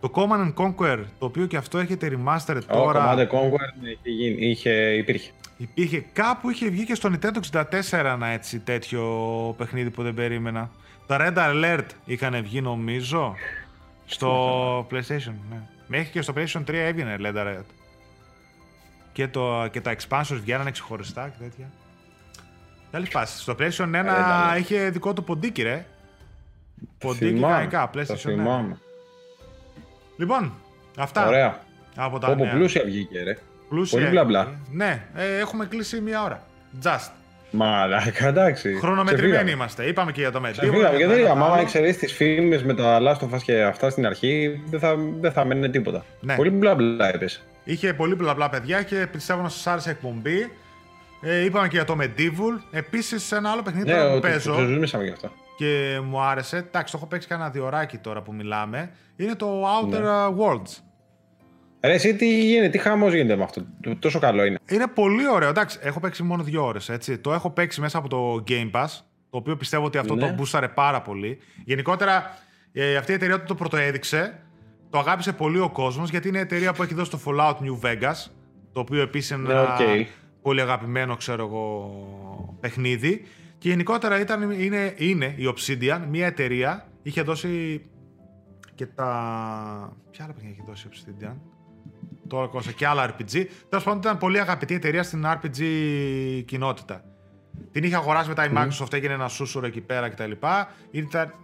το Command and Conquer, το οποίο και αυτό έρχεται remastered Ο τώρα. Command Conquer ναι, είχε, γίνει, είχε, υπήρχε. Υπήρχε κάπου, είχε βγει και στο Nintendo 64 ένα έτσι τέτοιο παιχνίδι που δεν περίμενα. Τα Red Alert είχαν βγει νομίζω στο PlayStation, ναι. Μέχρι και στο PlayStation 3 έβγαινε Red Alert. Και, το, και τα expansions βγαίνανε ξεχωριστά και τέτοια. Καλή φάση. Στο PlayStation 1 Alert. είχε δικό του ποντίκι, ρε. Ποντίκι Θυμάμαι, κανονικά, τα PlayStation 1. θυμάμαι. Λοιπόν, αυτά. Ωραία. Από τα Όπου νέα. πλούσια βγήκε, ρε. Πλούσια πολύ μπλα έκδοση. μπλα. Ναι, ε, έχουμε κλείσει μία ώρα. Just. Μαλάκα, εντάξει. Χρονομετρημένοι Ξεφύγαμε. είμαστε. Είπαμε και για το Medieval. Ξεφύγαμε, γιατί για δεν το είχαμε. Άμα άλλο. εξαιρέσει τις φήμες με τα Last of Us και αυτά στην αρχή, δεν θα, δεν θα μένει τίποτα. Ναι. Πολύ μπλα μπλα έπεσε. Είχε πολύ μπλα μπλα παιδιά και πιστεύω να σας άρεσε η εκπομπή. Ε, είπαμε και για το Medieval. Επίσης, ένα άλλο παιχνίδι Ναι, τώρα που ότι παίζω. το ζούσαμε γι' αυτό. και μου άρεσε. Εντάξει, το έχω παίξει κανένα διωράκι τώρα που μιλάμε. Είναι το Outer Ναι. Worlds. Ρε, εσύ τι γίνεται, τι χαμός γίνεται με αυτό; Το- Τόσο καλό είναι. Είναι πολύ ωραίο. Εντάξει, έχω παίξει μόνο δύο ώρες. Το έχω παίξει μέσα από το Game Pass. Το οποίο πιστεύω ότι αυτό Ναι. το μπούσαρε πάρα πολύ. Γενικότερα, ε, αυτή η εταιρεία όταν το πρωτοέδειξε, το αγάπησε πολύ ο κόσμος γιατί είναι η εταιρεία που έχει δώσει το Fallout New Vegas. Το οποίο επίσης είναι Ναι, ένα οκ. Πολύ αγαπημένο, ξέρω εγώ, παιχνίδι. Και γενικότερα ήταν, είναι, είναι η Obsidian, μια εταιρεία. Είχε δώσει και τα. Ποια άλλα παιχνίδια έχει δώσει η Obsidian; Τώρα κόσα και άλλα RPG. Τέλος πάντων, ήταν πολύ αγαπητή εταιρεία στην RPG κοινότητα. Την είχε αγοράσει μετά η Microsoft, έγινε ένα σούσουρο εκεί πέρα κτλ. Ήταν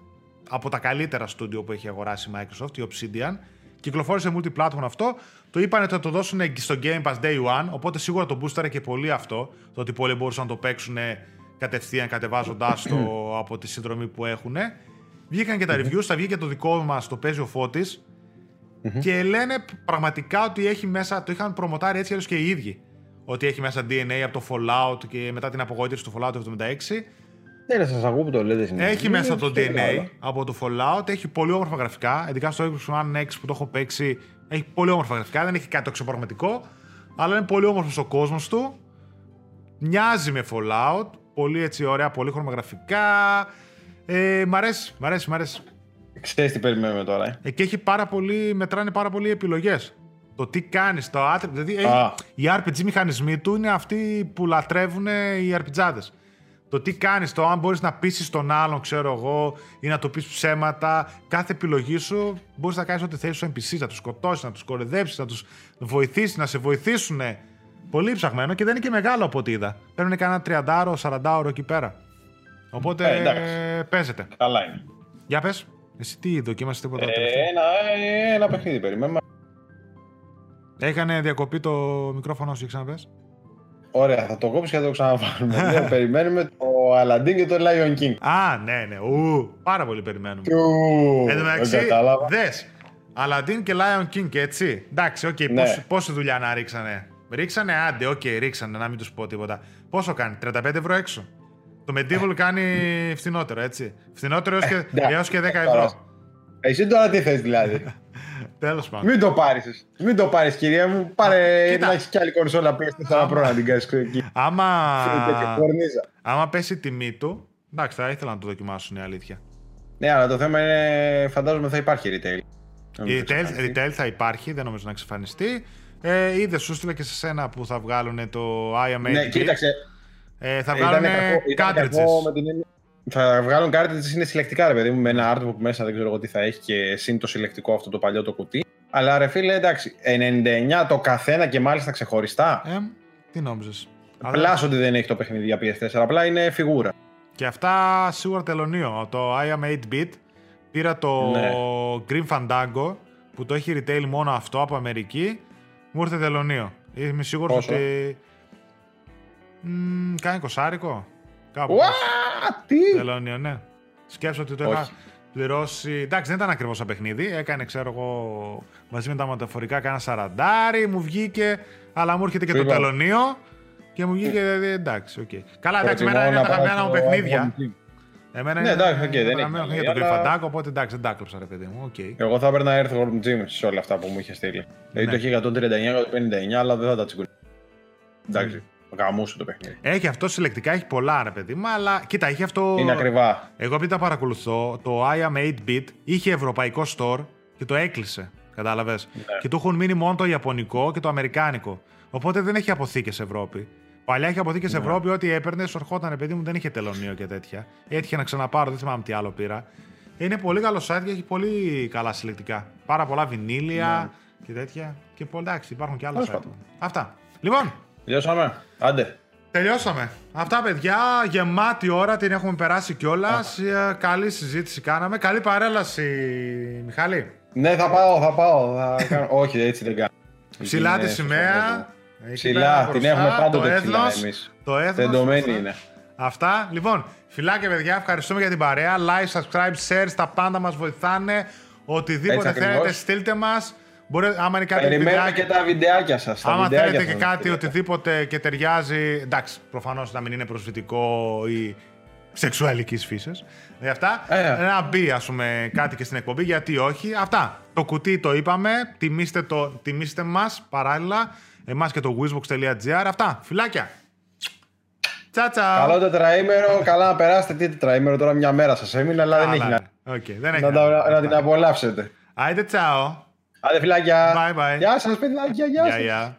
από τα καλύτερα στούντιο που έχει αγοράσει η Microsoft, η Obsidian. Κυκλοφόρησε multiplatform αυτό. Το είπαν ότι θα το δώσουν στο Game Pass Day One, οπότε σίγουρα το boostere και πολύ αυτό. Το ότι πολλοί μπορούσαν να το παίξουν κατευθείαν κατεβάζοντάς το [CLEARS THROAT] από τη συνδρομή που έχουν. Βγήκαν και τα reviews, θα βγει και το δικό μας, το παίζει ο Φώτης. Και λένε πραγματικά ότι έχει μέσα, το είχαν προμοτάρει έτσι αλλιώς και οι ίδιοι. Ότι έχει μέσα DNA από το Fallout και μετά την απογοήτευση του Fallout 76. Ναι, ρε, σας ακούω που το λέτε συνέχεια. Έχει Είναι μέσα το και DNA καλά. από το Fallout, έχει πολύ όμορφα γραφικά. Ειδικά στο Xbox One X που το έχω παίξει, έχει πολύ όμορφα γραφικά. Δεν έχει κάτι το εξωπραγματικό, αλλά είναι πολύ όμορφος ο κόσμος του. Μοιάζει με Fallout. Πολύ έτσι ωραία, πολύ χρωμαγραφικά. Ε, μ' αρέσει, μ' αρέσει, μ' αρέσει. Ξέρεις τι περιμένουμε τώρα, ε; Ε, και έχει πάρα πολύ, μετράνε πάρα πολύ επιλογές. Το τι κάνεις, το άτρε. Δηλαδή, έχει- Α. οι RPG μηχανισμοί του είναι αυτοί που λατρεύουν οι RPGάδες. Το τι κάνεις, το αν μπορείς να πείσεις τον άλλον, ξέρω εγώ, ή να του πεις ψέματα. Κάθε επιλογή σου μπορείς να κάνεις ό,τι θέλεις στου NPCs, να τους σκοτώσεις, να τους κοροϊδέψεις, να τους βοηθήσεις, να σε βοηθήσουν. Πολύ ψαχμένο και δεν είναι και μεγάλο από ό,τι είδα. Παίρνουν κανένα 30 40 εκεί πέρα. Οπότε Ε, εντάξει. παίζεται. Καλά είναι. Για πες, εσύ τι δοκίμασες τίποτα Ε, τελευταίο; ένα, ε, ένα παιχνίδι περιμένουμε. Έκανε διακοπή το μικρόφωνο σου, για ξαναπές. Ωραία, θα το κόψω και θα το ξαναβάλουμε. [LAUGHS] Λοιπόν, περιμένουμε το Aladdin και το Lion King. Α, ναι, ναι. Ου, πάρα πολύ περιμένουμε. Ου, Εν τω δεν μεταξύ, κατάλαβα. δες, Aladdin και Lion King, έτσι. Εντάξει, οκ, Ναι. πόση, πόση δουλειά να ρίξανε. Ρίξανε, άντε, οκ, ρίξανε, να μην τους πω τίποτα. Πόσο κάνει, 35 ευρώ έξω. Το Medieval κάνει φθηνότερο, έτσι. Φθηνότερο έως και, Ε, εντάξει, έως και 10 τώρα. ευρώ. Εσύ τώρα τι θες δηλαδή. [LAUGHS] Τέλος πάντων. Μην το πάρεις. εσύ. Μην το πάρεις κυρία μου. Πάρε Κοίτα. να έχεις κι άλλη κονσόλα PS4 Pro να την κάνεις εκεί. Άμα, Τέτοια κορνίζα. άμα πέσει η τιμή του, εντάξει, θα ήθελα να το δοκιμάσουν, η αλήθεια. Ναι, αλλά το θέμα είναι φαντάζομαι θα υπάρχει retail. Να μην Η θα retail, εξαφανιστεί. retail θα υπάρχει, δεν νομίζω να εξαφανιστεί. Ε, είδες, σου στείλα και σε σένα που θα βγάλουν το IMA. Ναι, κοίταξε. Ε, θα Ήταν βγάλουν κακό- ήταν κακό cartridges. με την έννοια- Θα βγάλουν cartridges είναι συλλεκτικά, ρε παιδί μου, με ένα artbook μέσα, δεν ξέρω εγώ τι θα έχει και συν το συλλεκτικό αυτό το παλιό το κουτί. Αλλά ρε φίλε, εντάξει, 99 το καθένα και μάλιστα ξεχωριστά. Ε, τι νόμιζες. Πλάς ότι δεν έχει το παιχνίδι για PS4, απλά είναι φιγούρα. Και αυτά σίγουρα τελωνίο. Το I am 8-bit πήρα το Ναι. Grim Fandango που το έχει retail μόνο αυτό από Αμερική. Μου ήρθε τελωνίο. Είμαι σίγουρος Πόσο; ότι. Μ, κάνει κοσάρικο. Κάπου. Ουά, τι! Τελωνίο, ναι. Σκέψου ότι το είχα Όχι. πληρώσει. Εντάξει, δεν ήταν ακριβώς σαν παιχνίδι. Έκανε, ξέρω εγώ, μαζί με τα μεταφορικά, κάνα σαραντάρι, μου βγήκε, αλλά μου έρχεται και το Είπα. τελωνίο και μου βγήκε. δηλαδή, εντάξει, οκ. Καλά, εντάξει, Προτιμώ εμένα είναι να τα πάω αγαπημένα μου στο παιχνίδια. iPhone. Εμένα Ναι, είναι εντάξει, οκ, τα δεν αγαπημένα μου έχει παιχνίδια, το αλλά- κρυφαντάκο, οπότε εντάξει, δεν τα κλέψα, ρε παιδί μου. οκ. Εγώ θα έπαιρνα Earthworm Jim σε όλα αυτά που μου είχε στείλει. Δηλαδή Ναι. το είχε 139-159, αλλά δεν θα τα τσιγκουνί. Εντάξει, γαμούσε το παιχνίδι. Έχει αυτό συλλεκτικά, έχει πολλά, ρε παιδί μου, αλλά κοίτα, έχει αυτό. Είναι ακριβά. Εγώ επειδή τα παρακολουθώ, το I am 8-bit είχε ευρωπαϊκό store και το έκλεισε. Κατάλαβες; Ναι. Και του έχουν μείνει μόνο το ιαπωνικό και το αμερικάνικο. Οπότε δεν έχει αποθήκε Ευρώπη. Παλιά είχε αποθήκε Ναι. Ευρώπη, ό,τι έπαιρνες, σου ερχόταν, ρε παιδί μου, δεν είχε τελωνίο και τέτοια. Έτυχε να ξαναπάρω, δεν θυμάμαι τι άλλο πήρα. Είναι πολύ καλό site και έχει πολύ καλά συλλεκτικά. Πάρα πολλά βινίλια και τέτοια. Και πολλά, εντάξει, υπάρχουν και άλλα Ναι. Τέλος site. πάντων. Αυτά. Λοιπόν, Τελειώσαμε. Άντε. Τελειώσαμε. Αυτά, παιδιά. Γεμάτη ώρα την έχουμε περάσει κιόλας. Καλή συζήτηση κάναμε. Καλή παρέλαση, Μιχάλη. Ναι, θα πάω, θα πάω. Θα κάνω... Όχι, έτσι δεν κάνω. [LAUGHS] Ψηλά Είναι τη στο σημαία. στόχο. Εκεί Ψηλά, πέρα την μπροστά, έχουμε το πάντοτε ψηλά έθνος, εμείς. Το έθνος. Τεντωμένη σωστά. είναι. Αυτά. Λοιπόν, φιλάκια, παιδιά. Ευχαριστούμε για την παρέα. Like, subscribe, share. Τα πάντα μας βοηθάνε. Οτιδήποτε Έτσι θέλετε, ακριβώς. στείλτε μας. Μπορεί, άμα είναι κάτι Περιμένουμε βιντεάκι- και τα βιντεάκια σας. τα Άμα βιντεάκια θέλετε σας και να κάτι στείλετε. οτιδήποτε και ταιριάζει, εντάξει, προφανώς να μην είναι προσβλητικό ή σεξουαλικής φύσης. Ε, αυτά. Ε. Να μπει, ας πούμε, κάτι και στην εκπομπή, γιατί όχι. Αυτά. Το κουτί το είπαμε. Τιμήστε, το, τιμήστε μας παράλληλα. Εμάς και το wizbox.gr. Αυτά. Φιλάκια. Τσα τσα. Καλό τετραήμερο, καλά να περάσετε. Τι τετραήμερο τώρα, μια μέρα σας έμεινε, αλλά δεν έχει να, Οκ, δεν έχει να, να, τα- να την απολαύσετε. Άιντε τσάω. Άντε φιλάκια. Bye bye. Γεια σας παιδάκια, γεια Γεια, σας. γεια.